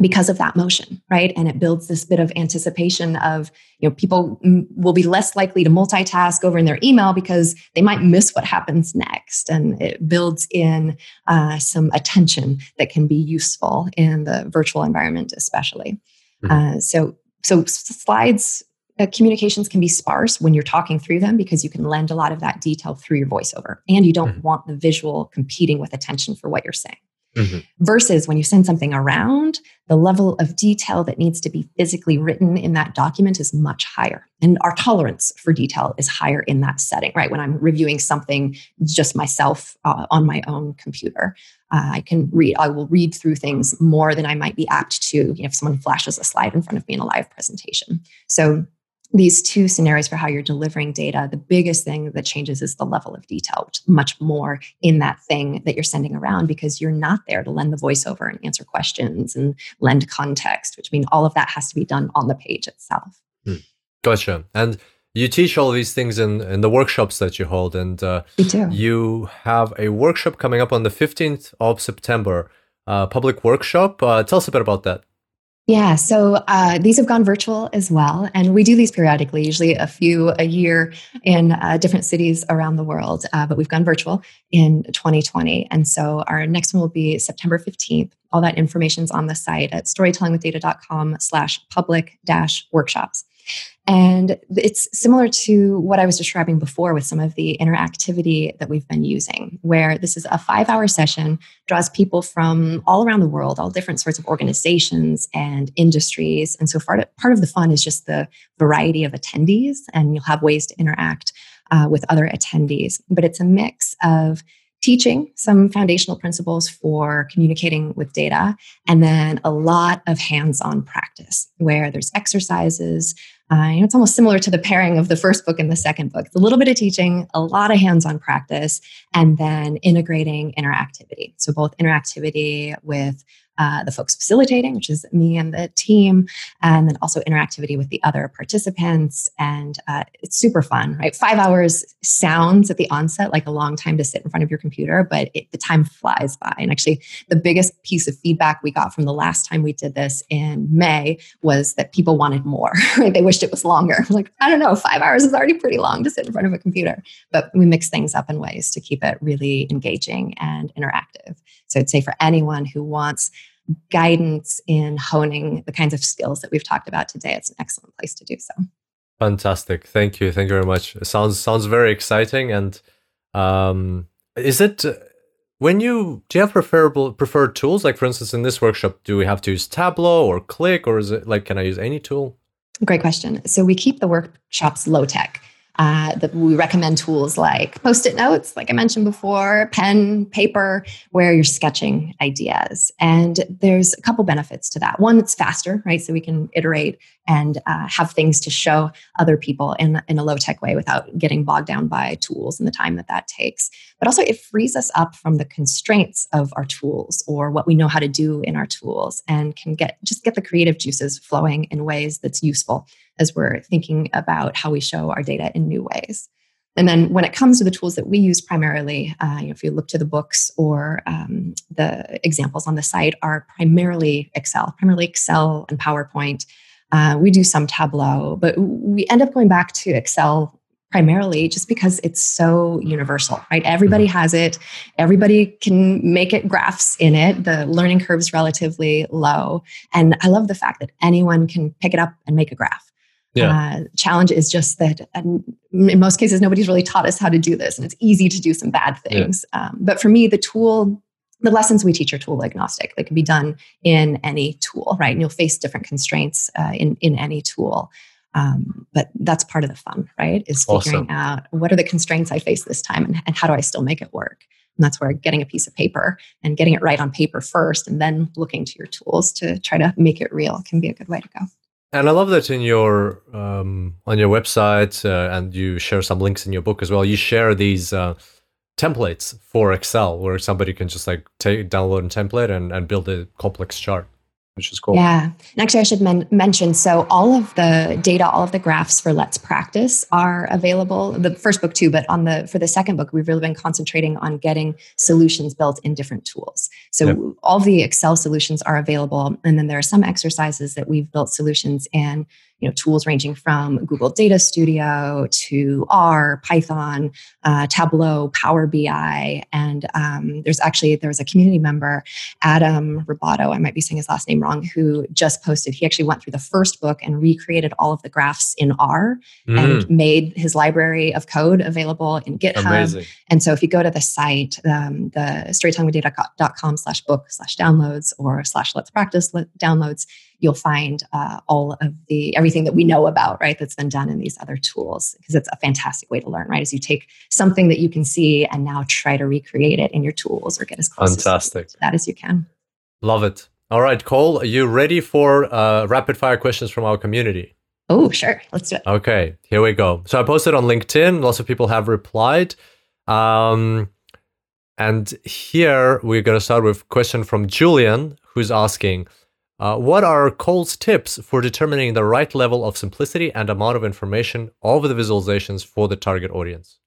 because of that motion right and it builds this bit of anticipation of you know people will be less likely to multitask over in their email because they might miss what happens next and it builds in uh, some attention that can be useful in the virtual environment especially mm-hmm. uh, so so slides uh, communications can be sparse when you're talking through them because you can lend a lot of that detail through your voiceover and you don't mm-hmm. want the visual competing with attention for what you're saying Mm-hmm. Versus when you send something around, the level of detail that needs to be physically written in that document is much higher. And our tolerance for detail is higher in that setting, right? When I'm reviewing something just myself uh, on my own computer, uh, I can read, I will read through things more than I might be apt to you know, if someone flashes a slide in front of me in a live presentation. So these two scenarios for how you're delivering data, the biggest thing that changes is the level of detail, much more in that thing that you're sending around because you're not there to lend the voiceover and answer questions and lend context, which means all of that has to be done on the page itself. Hmm. Gotcha. And you teach all these things in, in the workshops that you hold. And uh, you have a workshop coming up on the 15th of September, uh, public workshop. Uh, tell us a bit about that. Yeah, so uh, these have gone virtual as well. And we do these periodically, usually a few a year in uh, different cities around the world. Uh, but we've gone virtual in 2020. And so our next one will be September 15th. All that information's on the site at storytellingwithdata.com And it's similar to what I was describing before with some of the interactivity that we've been using, where this is a five hour session, draws people from all around the world, all different sorts of organizations and industries. And so part of the fun is just the variety of attendees, and you'll have ways to interact uh, with other attendees. But it's a mix of teaching some foundational principles for communicating with data, and then a lot of hands on practice where there's exercises uh, you know, it's almost similar to the pairing of the first book and the second book. It's a little bit of teaching, a lot of hands on practice, and then integrating interactivity. So, both interactivity with uh, the folks facilitating, which is me and the team, and then also interactivity with the other participants. And uh, it's super fun, right? Five hours sounds at the onset like a long time to sit in front of your computer, but it, the time flies by. And actually, the biggest piece of feedback we got from the last time we did this in May was that people wanted more, right? They wished it was longer. Like, I don't know, five hours is already pretty long to sit in front of a computer, but we mix things up in ways to keep it really engaging and interactive. So I'd say for anyone who wants guidance in honing the kinds of skills that we've talked about today, it's an excellent place to do so. Fantastic. Thank you. Thank you very much. It sounds sounds very exciting. And um, is it when you do you have preferable preferred tools? Like for instance, in this workshop, do we have to use Tableau or Qlik, or is it like can I use any tool? Great question. So we keep the workshops low tech. Uh, that we recommend tools like post-it notes, like I mentioned before, pen, paper, where you're sketching ideas. And there's a couple benefits to that. One, it's faster, right? So we can iterate and uh, have things to show other people in, in a low-tech way without getting bogged down by tools and the time that that takes. But also, it frees us up from the constraints of our tools or what we know how to do in our tools, and can get just get the creative juices flowing in ways that's useful as we're thinking about how we show our data in new ways. And then when it comes to the tools that we use primarily, uh, you know, if you look to the books or um, the examples on the site are primarily Excel, primarily Excel and PowerPoint. Uh, we do some Tableau, but we end up going back to Excel primarily just because it's so universal, right? Everybody mm-hmm. has it. Everybody can make it graphs in it. The learning curve is relatively low. And I love the fact that anyone can pick it up and make a graph. Yeah. Uh, challenge is just that in most cases, nobody's really taught us how to do this, and it's easy to do some bad things. Yeah. Um, but for me, the tool, the lessons we teach are tool agnostic. They can be done in any tool, right? And you'll face different constraints uh, in in any tool. Um, but that's part of the fun, right? Is figuring awesome. out what are the constraints I face this time, and, and how do I still make it work. And that's where getting a piece of paper and getting it right on paper first, and then looking to your tools to try to make it real can be a good way to go. And I love that in your um, on your website, uh, and you share some links in your book as well. You share these uh, templates for Excel, where somebody can just like take download a template and, and build a complex chart which is cool. Yeah. And actually, I should men- mention so all of the data, all of the graphs for Let's Practice are available. The first book, too, but on the for the second book, we've really been concentrating on getting solutions built in different tools. So yep. all the Excel solutions are available. And then there are some exercises that we've built solutions in you know tools ranging from Google Data Studio to R, Python, uh, Tableau, Power BI, and um, there's actually there was a community member, Adam Roboto. I might be saying his last name wrong who just posted. He actually went through the first book and recreated all of the graphs in R mm. and made his library of code available in GitHub. Amazing. And so if you go to the site, um, the storytellingwithdata.com slash book slash downloads or slash let's practice downloads, you'll find uh, all of the everything that we know about right that's been done in these other tools because it's a fantastic way to learn right as you take something that you can see and now try to recreate it in your tools or get as close fantastic. to that as you can. Love it. All right cole are you ready for uh, rapid fire questions from our community? Oh sure. Let's do it. Okay here we go. So i posted on linkedin lots of people have replied um, and here we're going to start with a question from julian who's asking uh, what are Cole's tips for determining the right level of simplicity and amount of information of the visualizations for the target audience?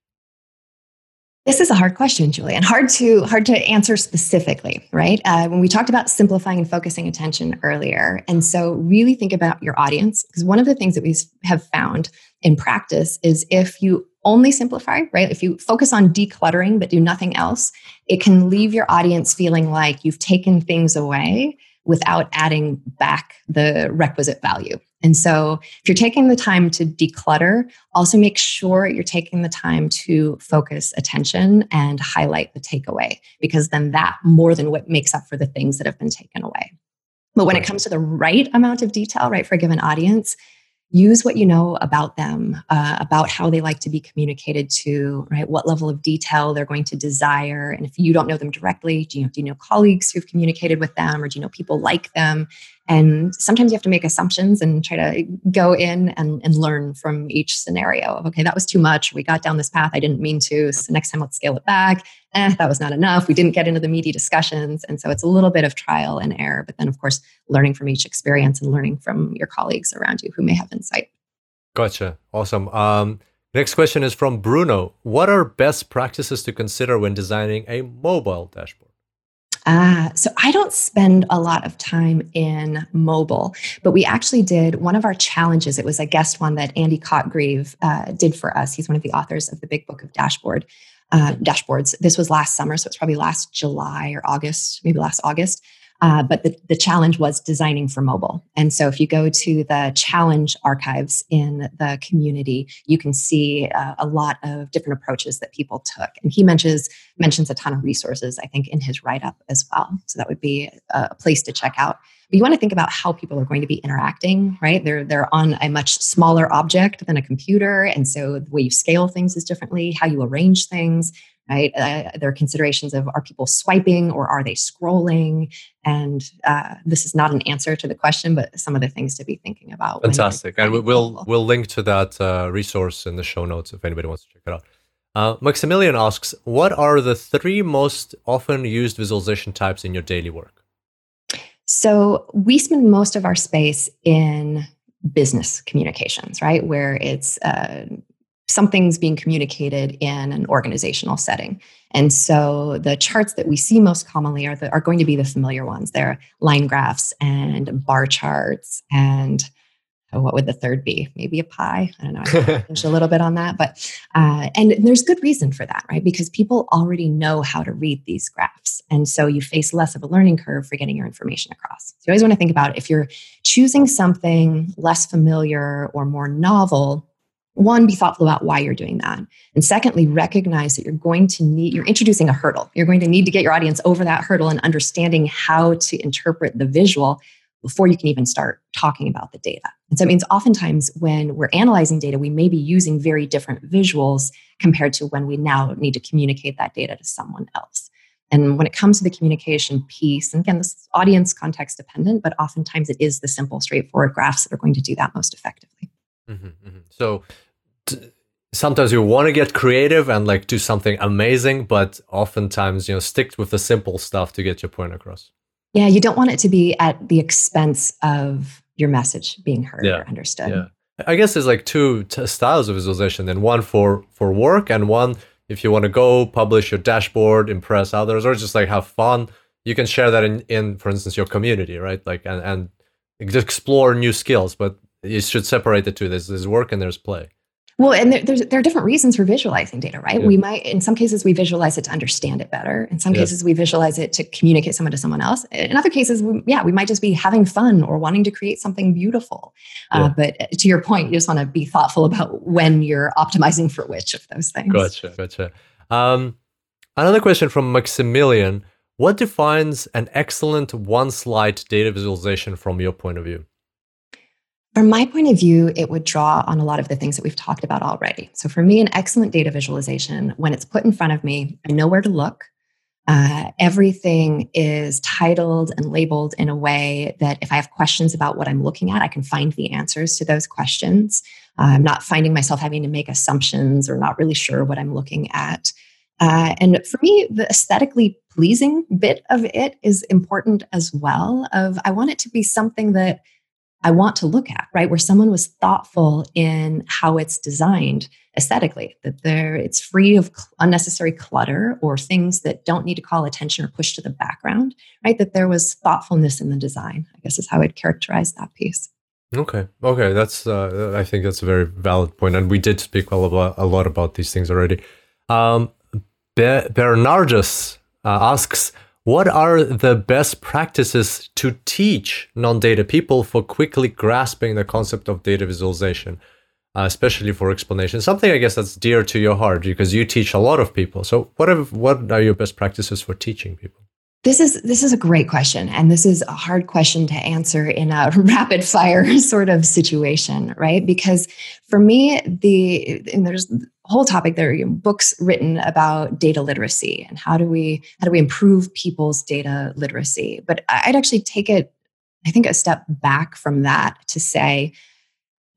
This is a hard question, Julian. Hard to hard to answer specifically, right? Uh, when we talked about simplifying and focusing attention earlier, and so really think about your audience because one of the things that we have found in practice is if you only simplify, right? If you focus on decluttering but do nothing else, it can leave your audience feeling like you've taken things away without adding back the requisite value. And so, if you're taking the time to declutter, also make sure you're taking the time to focus attention and highlight the takeaway, because then that more than what makes up for the things that have been taken away. But when it comes to the right amount of detail, right, for a given audience, use what you know about them, uh, about how they like to be communicated to, right? What level of detail they're going to desire. And if you don't know them directly, do you, know, do you know colleagues who've communicated with them or do you know people like them? And sometimes you have to make assumptions and try to go in and, and learn from each scenario okay, that was too much. We got down this path. I didn't mean to. So next time let's scale it back. Eh, that was not enough. We didn't get into the meaty discussions. And so it's a little bit of trial and error, but then of course, learning from each experience and learning from your colleagues around you who may have insight. Gotcha. Awesome. Um, next question is from Bruno. What are best practices to consider when designing a mobile dashboard? Ah, so I don't spend a lot of time in mobile, but we actually did one of our challenges. It was a guest one that Andy Cotgreave uh, did for us. He's one of the authors of the Big Book of Dashboard uh, Dashboards. This was last summer, so it's probably last July or August, maybe last August. Uh, but the, the challenge was designing for mobile. And so if you go to the challenge archives in the community, you can see uh, a lot of different approaches that people took. And he mentions mentions a ton of resources, I think, in his write up as well. So that would be a place to check out. You want to think about how people are going to be interacting, right? They're they're on a much smaller object than a computer, and so the way you scale things is differently. How you arrange things, right? Uh, there are considerations of are people swiping or are they scrolling? And uh, this is not an answer to the question, but some of the things to be thinking about. Fantastic, and we'll we'll link to that uh, resource in the show notes if anybody wants to check it out. Uh, Maximilian asks, what are the three most often used visualization types in your daily work? So we spend most of our space in business communications, right? Where it's uh, something's being communicated in an organizational setting. And so the charts that we see most commonly are, the, are going to be the familiar ones. They're line graphs and bar charts and oh, what would the third be? Maybe a pie. I don't know. There's a little bit on that, but uh, and there's good reason for that, right? Because people already know how to read these graphs, and so you face less of a learning curve for getting your information across. So you always want to think about if you're choosing something less familiar or more novel one be thoughtful about why you're doing that and secondly recognize that you're going to need you're introducing a hurdle you're going to need to get your audience over that hurdle and understanding how to interpret the visual before you can even start talking about the data and so it means oftentimes when we're analyzing data we may be using very different visuals compared to when we now need to communicate that data to someone else and when it comes to the communication piece, and again, this is audience context dependent, but oftentimes it is the simple, straightforward graphs that are going to do that most effectively. Mm-hmm, mm-hmm. So t- sometimes you want to get creative and like do something amazing, but oftentimes you know stick with the simple stuff to get your point across. Yeah, you don't want it to be at the expense of your message being heard yeah. or understood. Yeah. I guess there's like two t- styles of visualization, and one for for work, and one if you want to go publish your dashboard, impress others, or just like have fun. You can share that in, in for instance, your community, right? Like and and explore new skills. But you should separate the two. There's, there's work and there's play. Well, and there, there are different reasons for visualizing data, right? Yeah. We might, in some cases, we visualize it to understand it better. In some yeah. cases, we visualize it to communicate someone to someone else. In other cases, we, yeah, we might just be having fun or wanting to create something beautiful. Uh, yeah. Uh, but to your point, you just want to be thoughtful about when you're optimizing for which of those things. Gotcha, gotcha. Um, another question from Maximilian: What defines an excellent one-slide data visualization from your point of view? From my point of view, it would draw on a lot of the things that we've talked about already. So, for me, an excellent data visualization, when it's put in front of me, I know where to look. Uh, everything is titled and labeled in a way that if I have questions about what I'm looking at, I can find the answers to those questions. Uh, I'm not finding myself having to make assumptions or not really sure what I'm looking at. Uh, and for me, the aesthetically pleasing bit of it is important as well. Of I want it to be something that I want to look at, right? Where someone was thoughtful in how it's designed aesthetically, that there it's free of unnecessary clutter or things that don't need to call attention or push to the background, right? That there was thoughtfulness in the design, I guess is how I'd characterize that piece. Okay. Okay. That's, uh, I think that's a very valid point. And we did speak a lot, a lot about these things already. Um, Be- Bernardus uh, asks, what are the best practices to teach non data people for quickly grasping the concept of data visualization, uh, especially for explanation? Something I guess that's dear to your heart because you teach a lot of people. So, what, have, what are your best practices for teaching people? This is this is a great question, and this is a hard question to answer in a rapid fire sort of situation, right? Because for me, the and there's whole topic there, are books written about data literacy and how do we how do we improve people's data literacy. But I'd actually take it, I think, a step back from that to say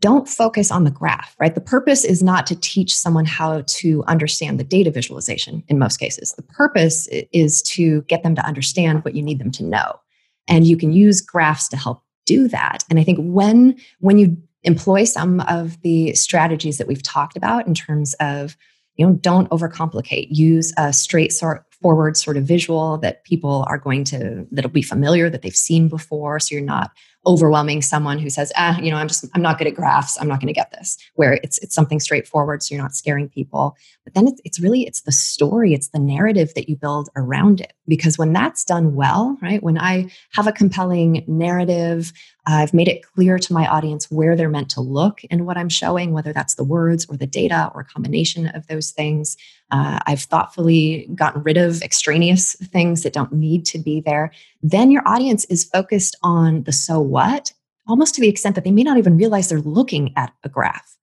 don't focus on the graph, right? The purpose is not to teach someone how to understand the data visualization in most cases. The purpose is to get them to understand what you need them to know. And you can use graphs to help do that. And I think when when you employ some of the strategies that we've talked about in terms of you know don't overcomplicate. Use a straight sort forward sort of visual that people are going to that'll be familiar that they've seen before so you're not overwhelming someone who says, ah, you know, I'm just, I'm not good at graphs. I'm not going to get this. Where it's, it's something straightforward. So you're not scaring people. But then it's, it's really, it's the story, it's the narrative that you build around it. Because when that's done well, right? When I have a compelling narrative, I've made it clear to my audience where they're meant to look and what I'm showing, whether that's the words or the data or a combination of those things. Uh, I've thoughtfully gotten rid of extraneous things that don't need to be there. Then your audience is focused on the so what, almost to the extent that they may not even realize they're looking at a graph.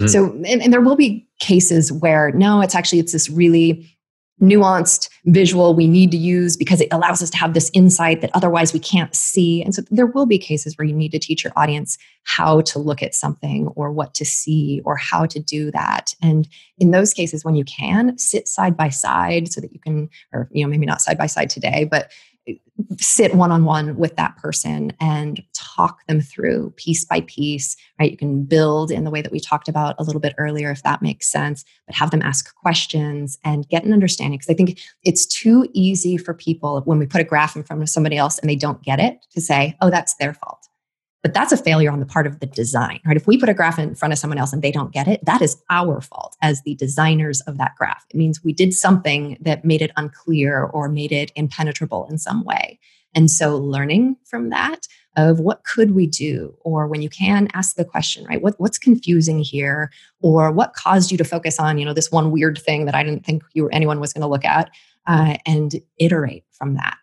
Mm. So, and, and there will be cases where no, it's actually it's this really nuanced visual we need to use because it allows us to have this insight that otherwise we can't see. And so there will be cases where you need to teach your audience how to look at something or what to see or how to do that. And in those cases, when you can, sit side by side so that you can, or, you know, maybe not side by side today, but sit one on one with that person and talk them through piece by piece, right? You can build in the way that we talked about a little bit earlier, if that makes sense, but have them ask questions and get an understanding. Because I think it's too easy for people when we put a graph in front of somebody else and they don't get it to say, oh, that's their fault. But that's a failure on the part of the design, right? If we put a graph in front of someone else and they don't get it, that is our fault as the designers of that graph. It means we did something that made it unclear or made it impenetrable in some way. And so learning from that of what could we do or when you can ask the question right what, what's confusing here or what caused you to focus on you know this one weird thing that i didn't think you or anyone was going to look at uh, and iterate from that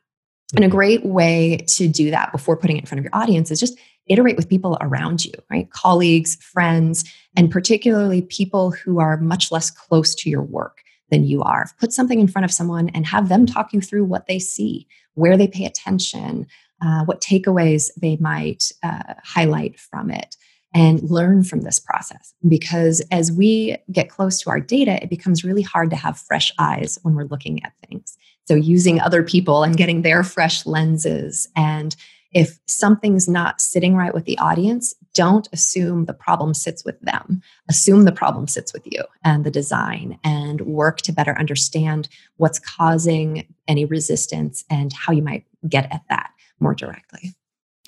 and a great way to do that before putting it in front of your audience is just iterate with people around you, right? Colleagues, friends, and particularly people who are much less close to your work than you are. Put something in front of someone and have them talk you through what they see, where they pay attention, uh, what takeaways they might uh, highlight from it, and learn from this process. Because as we get close to our data, it becomes really hard to have fresh eyes when we're looking at things. So, using other people and getting their fresh lenses and if something's not sitting right with the audience, don't assume the problem sits with them. Assume the problem sits with you and the design and work to better understand what's causing any resistance and how you might get at that more directly.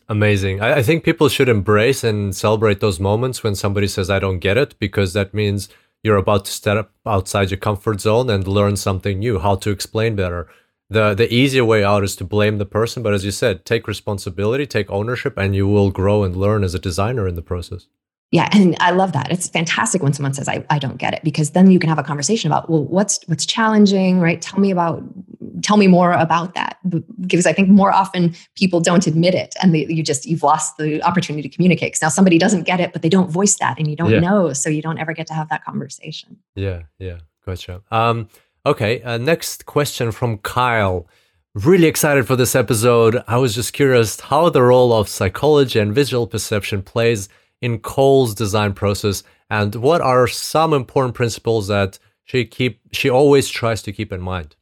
Amazing. I, I think people should embrace and celebrate those moments when somebody says, I don't get it, because that means you're about to step outside your comfort zone and learn something new, how to explain better. The the easier way out is to blame the person, but as you said, take responsibility, take ownership, and you will grow and learn as a designer in the process. Yeah, and I love that. It's fantastic when someone says, I, I don't get it, because then you can have a conversation about, well, what's what's challenging, right? Tell me about tell me more about that. Because I think more often people don't admit it and they, you just you've lost the opportunity to communicate. Because now somebody doesn't get it, but they don't voice that and you don't yeah. know. So you don't ever get to have that conversation. Yeah, yeah. Gotcha. Um, okay, uh, next question from Kyle. Really excited for this episode. I was just curious how the role of psychology and visual perception plays in Cole's design process, and what are some important principles that she keep she always tries to keep in mind?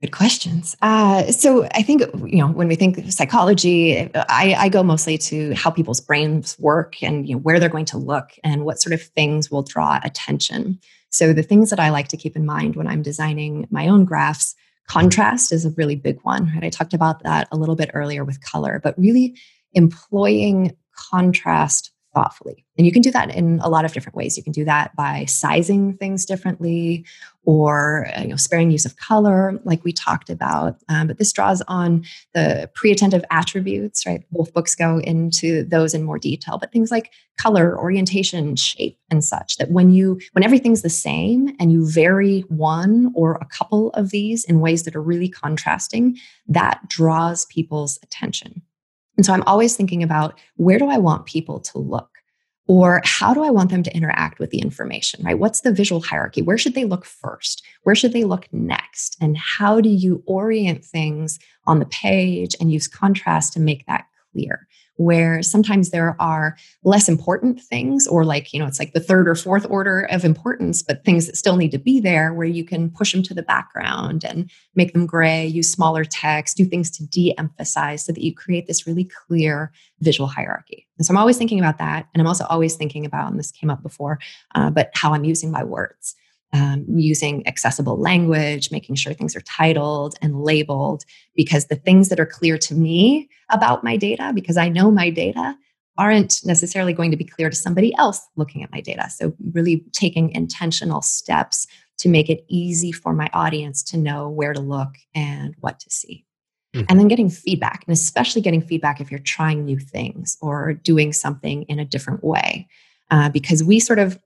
Good questions. Uh, so I think you know when we think psychology, I, I, go mostly to how people's brains work and you know where they're going to look and what sort of things will draw attention. So the things that I like to keep in mind when I'm designing my own graphs, contrast is a really big one. Right? I talked about that a little bit earlier with color, but really employing contrast thoughtfully. And you can do that in a lot of different ways. You can do that by sizing things differently or uh, you know, sparing use of color, like we talked about. Um, but this draws on the pre attentive attributes, right? Both books go into those in more detail, but things like color, orientation, shape, and such. That when you, when everything's the same and you vary one or a couple of these in ways that are really contrasting, that draws people's attention. And so I'm always thinking about where do I want people to look? Or how do I want them to interact with the information, right? What's the visual hierarchy? Where should they look first? Where should they look next? And how do you orient things on the page and use contrast to make that clear? Where sometimes there are less important things or like you know it's like the third or fourth order of importance but things that still need to be there where you can push them to the background and make them gray use smaller text do things to de-emphasize so that you create this really clear visual hierarchy. And so i'm always thinking about that and i'm also always thinking about and this came up before uh, but how i'm using my words um, using accessible language, making sure things are titled and labeled, because the things that are clear to me about my data, because I know my data, aren't necessarily going to be clear to somebody else looking at my data. So, really taking intentional steps to make it easy for my audience to know where to look and what to see. Mm-hmm. And then getting feedback, and especially getting feedback if you're trying new things or doing something in a different way. Uh, because we sort of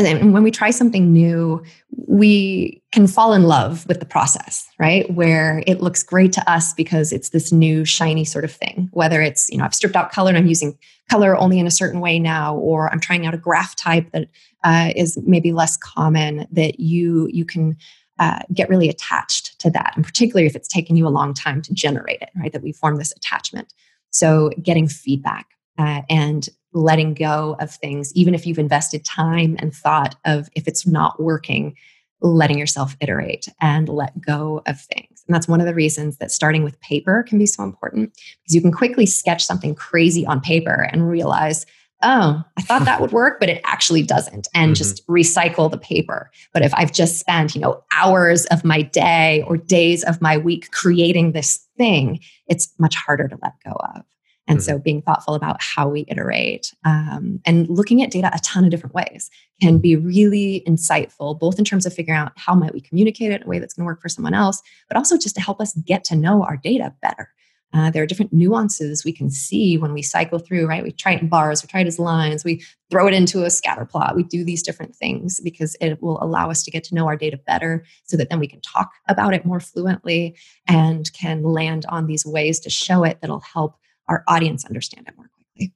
and then when we try something new, we can fall in love with the process, right? Where it looks great to us because it's this new, shiny sort of thing. Whether it's, you know, I've stripped out color and I'm using color only in a certain way now, or I'm trying out a graph type that uh, is maybe less common, that you you can uh, get really attached to that, and particularly if it's taken you a long time to generate it, right? That we form this attachment. So getting feedback uh, and letting go of things, even if you've invested time and thought of if it's not working, letting yourself iterate and let go of things. And that's one of the reasons that starting with paper can be so important because you can quickly sketch something crazy on paper and realize, oh, I thought that would work, but it actually doesn't, and mm-hmm. just recycle the paper. But if I've just spent, you know, hours of my day or days of my week creating this thing, it's much harder to let go of. And mm-hmm. so being thoughtful about how we iterate um, and looking at data a ton of different ways can be really insightful, both in terms of figuring out how might we communicate it in a way that's going to work for someone else, but also just to help us get to know our data better. Uh, there are different nuances we can see when we cycle through, right? We try it in bars, we try it as lines, we throw it into a scatter plot. We do these different things because it will allow us to get to know our data better so that then we can talk about it more fluently and can land on these ways to show it that'll help our audience understand it more quickly.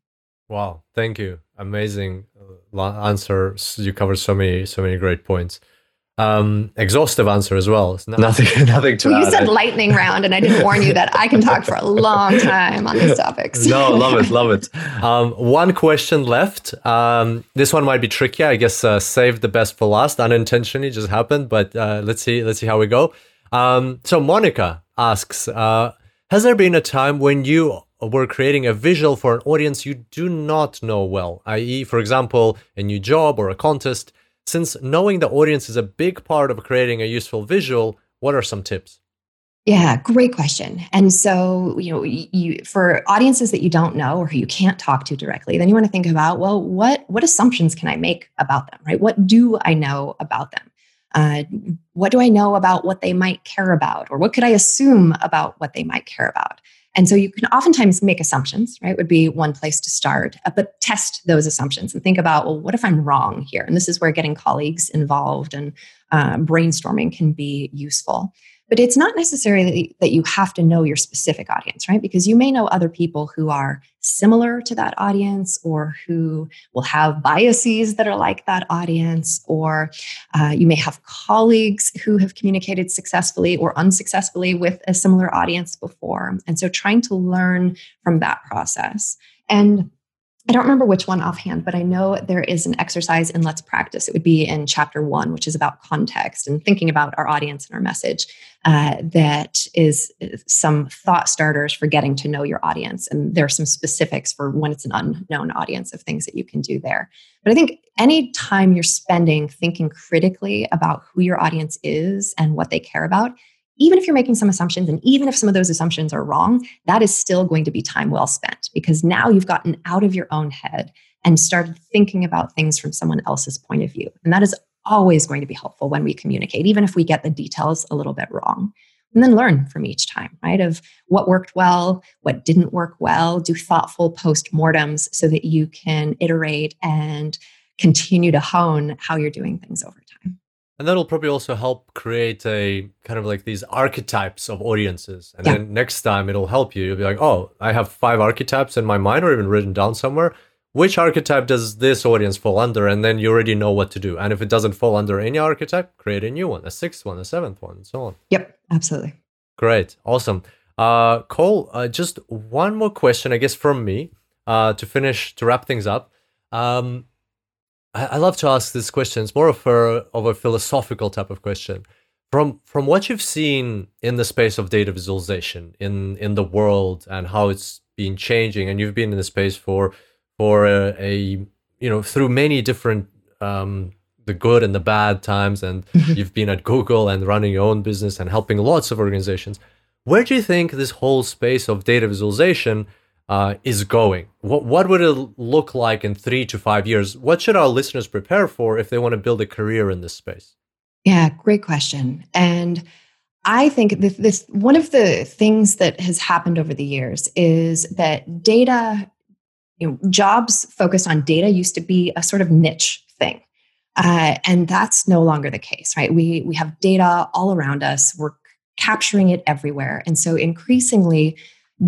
Wow, thank you. Amazing uh, answer. You covered so many so many great points. Um, exhaustive answer as well. Not- nothing, nothing to well, add. You said lightning round, and I didn't warn you that I can talk for a long time on these topics. no, love it, love it. Um, one question left. Um, this one might be tricky. I guess uh, saved the best for last. Unintentionally, just happened. But uh, let's see, let's see how we go. Um, so Monica asks, uh, has there been a time when you we're creating a visual for an audience you do not know well, i.e., for example, a new job or a contest. Since knowing the audience is a big part of creating a useful visual, what are some tips? Yeah, great question. And so, you know, you for audiences that you don't know or who you can't talk to directly, then you want to think about, well, what what assumptions can I make about them, right? What do I know about them? Uh, what do I know about what they might care about, or what could I assume about what they might care about? And so you can oftentimes make assumptions, right? Would be one place to start, uh, but test those assumptions and think about, well, what if I'm wrong here? And this is where getting colleagues involved and uh, brainstorming can be useful. But it's not necessarily that you have to know your specific audience, right? Because you may know other people who are similar to that audience or who will have biases that are like that audience, or uh, you may have colleagues who have communicated successfully or unsuccessfully with a similar audience before. And so trying to learn from that process. And I don't remember which one offhand, but I know there is an exercise in Let's Practice. It would be in chapter one, which is about context and thinking about our audience and our message. Uh, that is some thought starters for getting to know your audience. And there are some specifics for when it's an unknown audience of things that you can do there. But I think any time you're spending thinking critically about who your audience is and what they care about, even if you're making some assumptions and even if some of those assumptions are wrong, that is still going to be time well spent because now you've gotten out of your own head and started thinking about things from someone else's point of view. And that is always going to be helpful when we communicate, even if we get the details a little bit wrong. And then learn from each time, right? Of what worked well, what didn't work well, do thoughtful post mortems so that you can iterate and continue to hone how you're doing things over. And that'll probably also help create a kind of like these archetypes of audiences. And yeah. then next time it'll help you. You'll be like, oh, I have five archetypes in my mind or even written down somewhere. Which archetype does this audience fall under? And then you already know what to do. And if it doesn't fall under any archetype, create a new one, a sixth one, a seventh one, and so on. Yep, absolutely. Great. Awesome. Uh, Cole, uh, just one more question, I guess, from me uh, to finish, to wrap things up. Um, I, love to ask this question. It's more of a of a philosophical type of question. From from what you've seen in the space of data visualization in in the world and how it's been changing, and you've been in the space for for a, a you know through many different um, the good and the bad times, and you've been at Google and running your own business and helping lots of organizations. Where do you think this whole space of data visualization uh, is going? What what would it look like in three to five years? What should our listeners prepare for if they want to build a career in this space? Yeah, great question. And I think this, this one of the things that has happened over the years is that data, you know, jobs focused on data used to be a sort of niche thing. Uh, and that's no longer the case, right? We we have data all around us. We're capturing it everywhere, and so increasingly,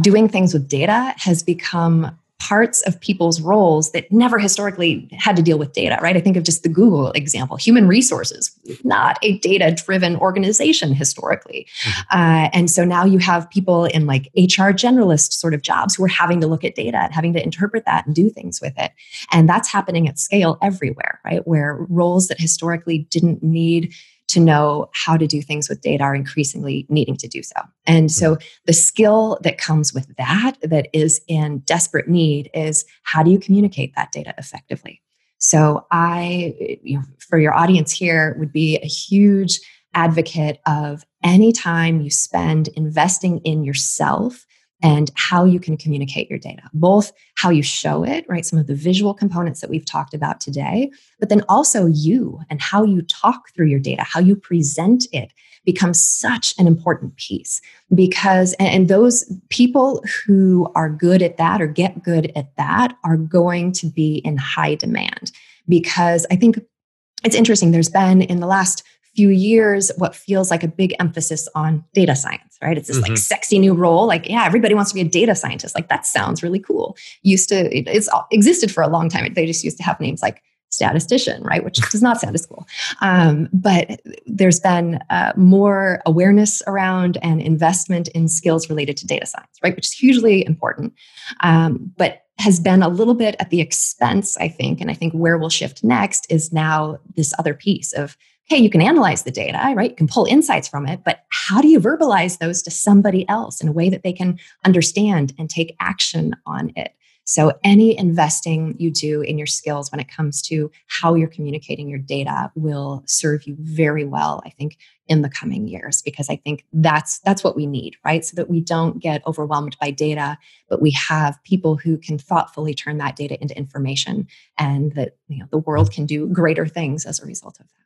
doing things with data has become parts of people's roles that never historically had to deal with data, right? I think of just the Google example. Human resources, not a data driven organization historically. Mm-hmm. Uh, and so now you have people in like HR generalist sort of jobs who are having to look at data and having to interpret that and do things with it. And that's happening at scale everywhere, right? Where roles that historically didn't need to know how to do things with data are increasingly needing to do so. And so mm-hmm. the skill that comes with that, that is in desperate need, is how do you communicate that data effectively? So I, you know, for your audience here, would be a huge advocate of any time you spend investing in yourself and how you can communicate your data, both how you show it, right? Some of the visual components that we've talked about today, but then also you and how you talk through your data, how you present it becomes such an important piece because, and those people who are good at that or get good at that are going to be in high demand because I think it's interesting. There's been in the last few years what feels like a big emphasis on data science, right? It's this mm-hmm. like sexy new role. Like, yeah, everybody wants to be a data scientist. Like, that sounds really cool. Used to, it's existed for a long time. They just used to have names like statistician, right? Which does not sound as cool. Um, but there's been uh, more awareness around and investment in skills related to data science, right? Which is hugely important. Um, but has been a little bit at the expense, I think. And I think where we'll shift next is now this other piece of hey, you can analyze the data, right? You can pull insights from it, but how do you verbalize those to somebody else in a way that they can understand and take action on it? So, any investing you do in your skills when it comes to how you're communicating your data will serve you very well, I think, in the coming years, because I think that's that's what we need, right? So that we don't get overwhelmed by data, but we have people who can thoughtfully turn that data into information, and that you know the world can do greater things as a result of that.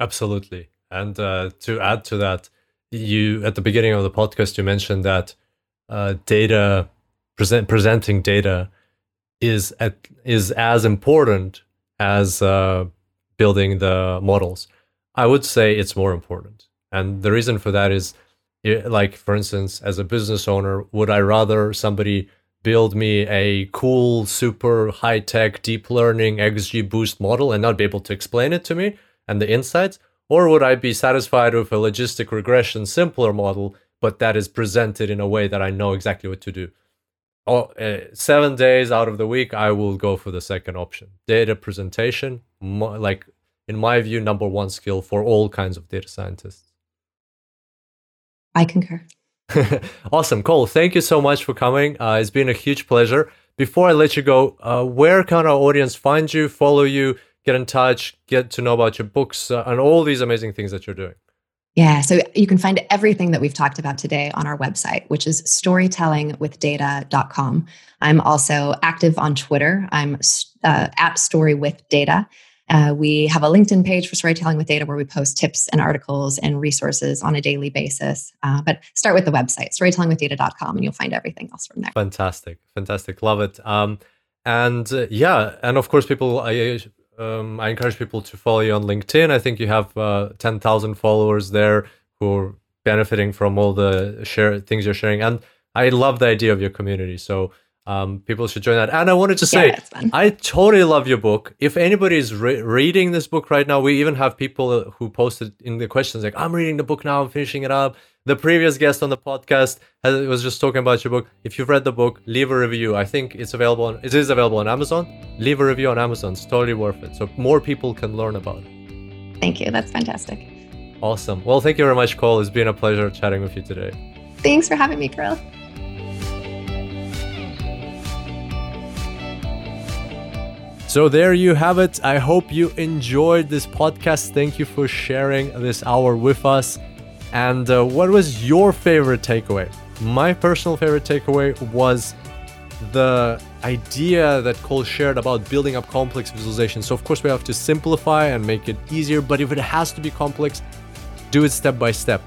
Absolutely, and uh, to add to that, you at the beginning of the podcast you mentioned that uh, data present presenting data is at, is as important as uh, building the models. I would say it's more important, and the reason for that is, like for instance, as a business owner, would I rather somebody build me a cool, super high tech deep learning XGBoost model and not be able to explain it to me and the insights? Or would I be satisfied with a logistic regression simpler model, but that is presented in a way that I know exactly what to do? oh, uh, seven days out of the week, I will go for the second option. Data presentation, like in my view, number one skill for all kinds of data scientists. I concur. awesome, Cole. Thank you so much for coming. Uh, it's been a huge pleasure. Before I let you go, uh, where can our audience find you, follow you, get in touch, get to know about your books, uh, and all these amazing things that you're doing? Yeah, so you can find everything that we've talked about today on our website, which is storytellingwithdata.com. I'm also active on Twitter. I'm uh, at storywithdata. Uh, we have a LinkedIn page for Storytelling with Data where we post tips and articles and resources on a daily basis. Uh, but start with the website, storytellingwithdata.com, and you'll find everything else from there. Fantastic. Fantastic. Love it. Um, and uh, yeah, and of course, people, I, um, I encourage people to follow you on LinkedIn. I think you have uh, 10,000 followers there who are benefiting from all the share things you're sharing. And I love the idea of your community. So um, people should join that. And I wanted to say, yeah, I totally love your book. If anybody is re- reading this book right now, we even have people who posted in the questions like, I'm reading the book now, I'm finishing it up the previous guest on the podcast has, was just talking about your book. If you've read the book, leave a review. I think it's available on it is available on Amazon. Leave a review on Amazon. It's totally worth it. So more people can learn about it. Thank you. That's fantastic. Awesome. Well, thank you very much, Cole. It's been a pleasure chatting with you today. Thanks for having me, Kirill. So there you have it. I hope you enjoyed this podcast. Thank you for sharing this hour with us. And uh, what was your favorite takeaway? My personal favorite takeaway was the idea that Cole shared about building up complex visualization. So, of course, we have to simplify and make it easier, but if it has to be complex, do it step by step.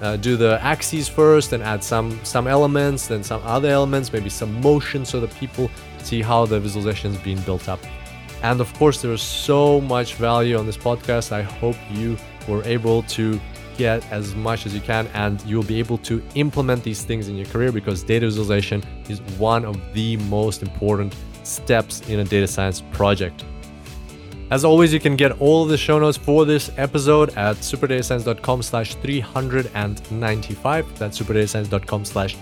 Uh, do the axes first and add some some elements, then some other elements, maybe some motion so that people see how the visualization is being built up. And of course, there is so much value on this podcast. I hope you were able to get as much as you can and you'll be able to implement these things in your career because data visualization is one of the most important steps in a data science project. As always, you can get all the show notes for this episode at superdatascience.com slash 395. That's superdatascience.com slash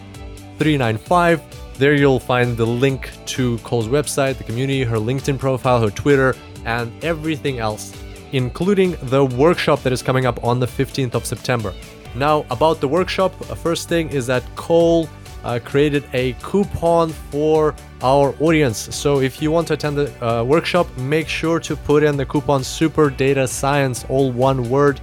395. There you'll find the link to Cole's website, the community, her LinkedIn profile, her Twitter, and everything else including the workshop that is coming up on the 15th of September. Now, about the workshop, uh, first thing is that Cole uh, created a coupon for our audience. So if you want to attend the uh, workshop, make sure to put in the coupon Super Data Science, all one word,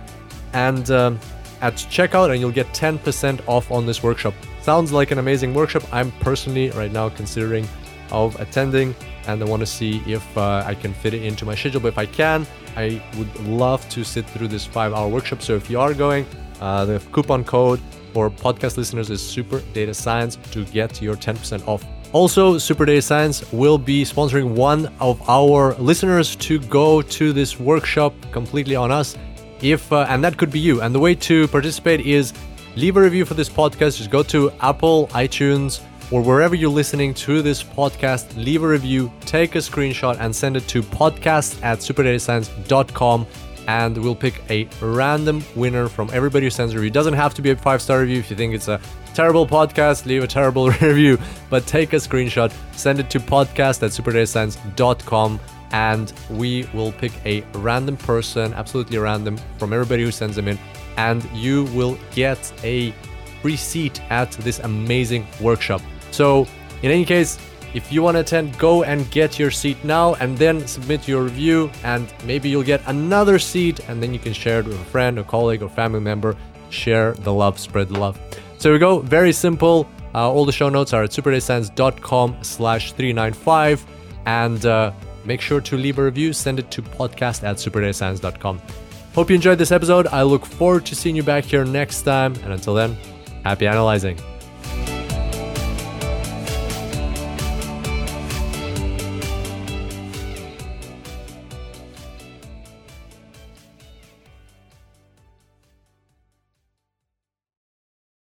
and um, at checkout, and you'll get 10% off on this workshop. Sounds like an amazing workshop. I'm personally right now considering of attending, and I want to see if uh, I can fit it into my schedule. But if I can, I would love to sit through this five hour workshop. So if you are going, uh, the coupon code for podcast listeners is Super Data Science to get your 10% off. Also, Super Data Science will be sponsoring one of our listeners to go to this workshop completely on us. If uh, and that could be you. And the way to participate is leave a review for this podcast. Just go to Apple, iTunes, or wherever you're listening to this podcast, leave a review, take a screenshot, and send it to podcast at superdatascience.com. And we'll pick a random winner from everybody who sends a review. It doesn't have to be a five star review. If you think it's a terrible podcast, leave a terrible review. But take a screenshot, send it to podcast at superdatascience.com, and we will pick a random person, absolutely random, from everybody who sends them in. And you will get a free seat at this amazing workshop. So, in any case, If you want to attend, go and get your seat now and then submit your review, and maybe you'll get another seat, and then you can share it with a friend, a colleague, or family member. Share the love, spread the love. So here we go. Very simple. Uh, all the show notes are at superdatascience.com slash 395. And uh, make sure to leave a review. Send it to podcast at superdatascience.com. Hope you enjoyed this episode. I look forward to seeing you back here next time. And until then, happy analyzing.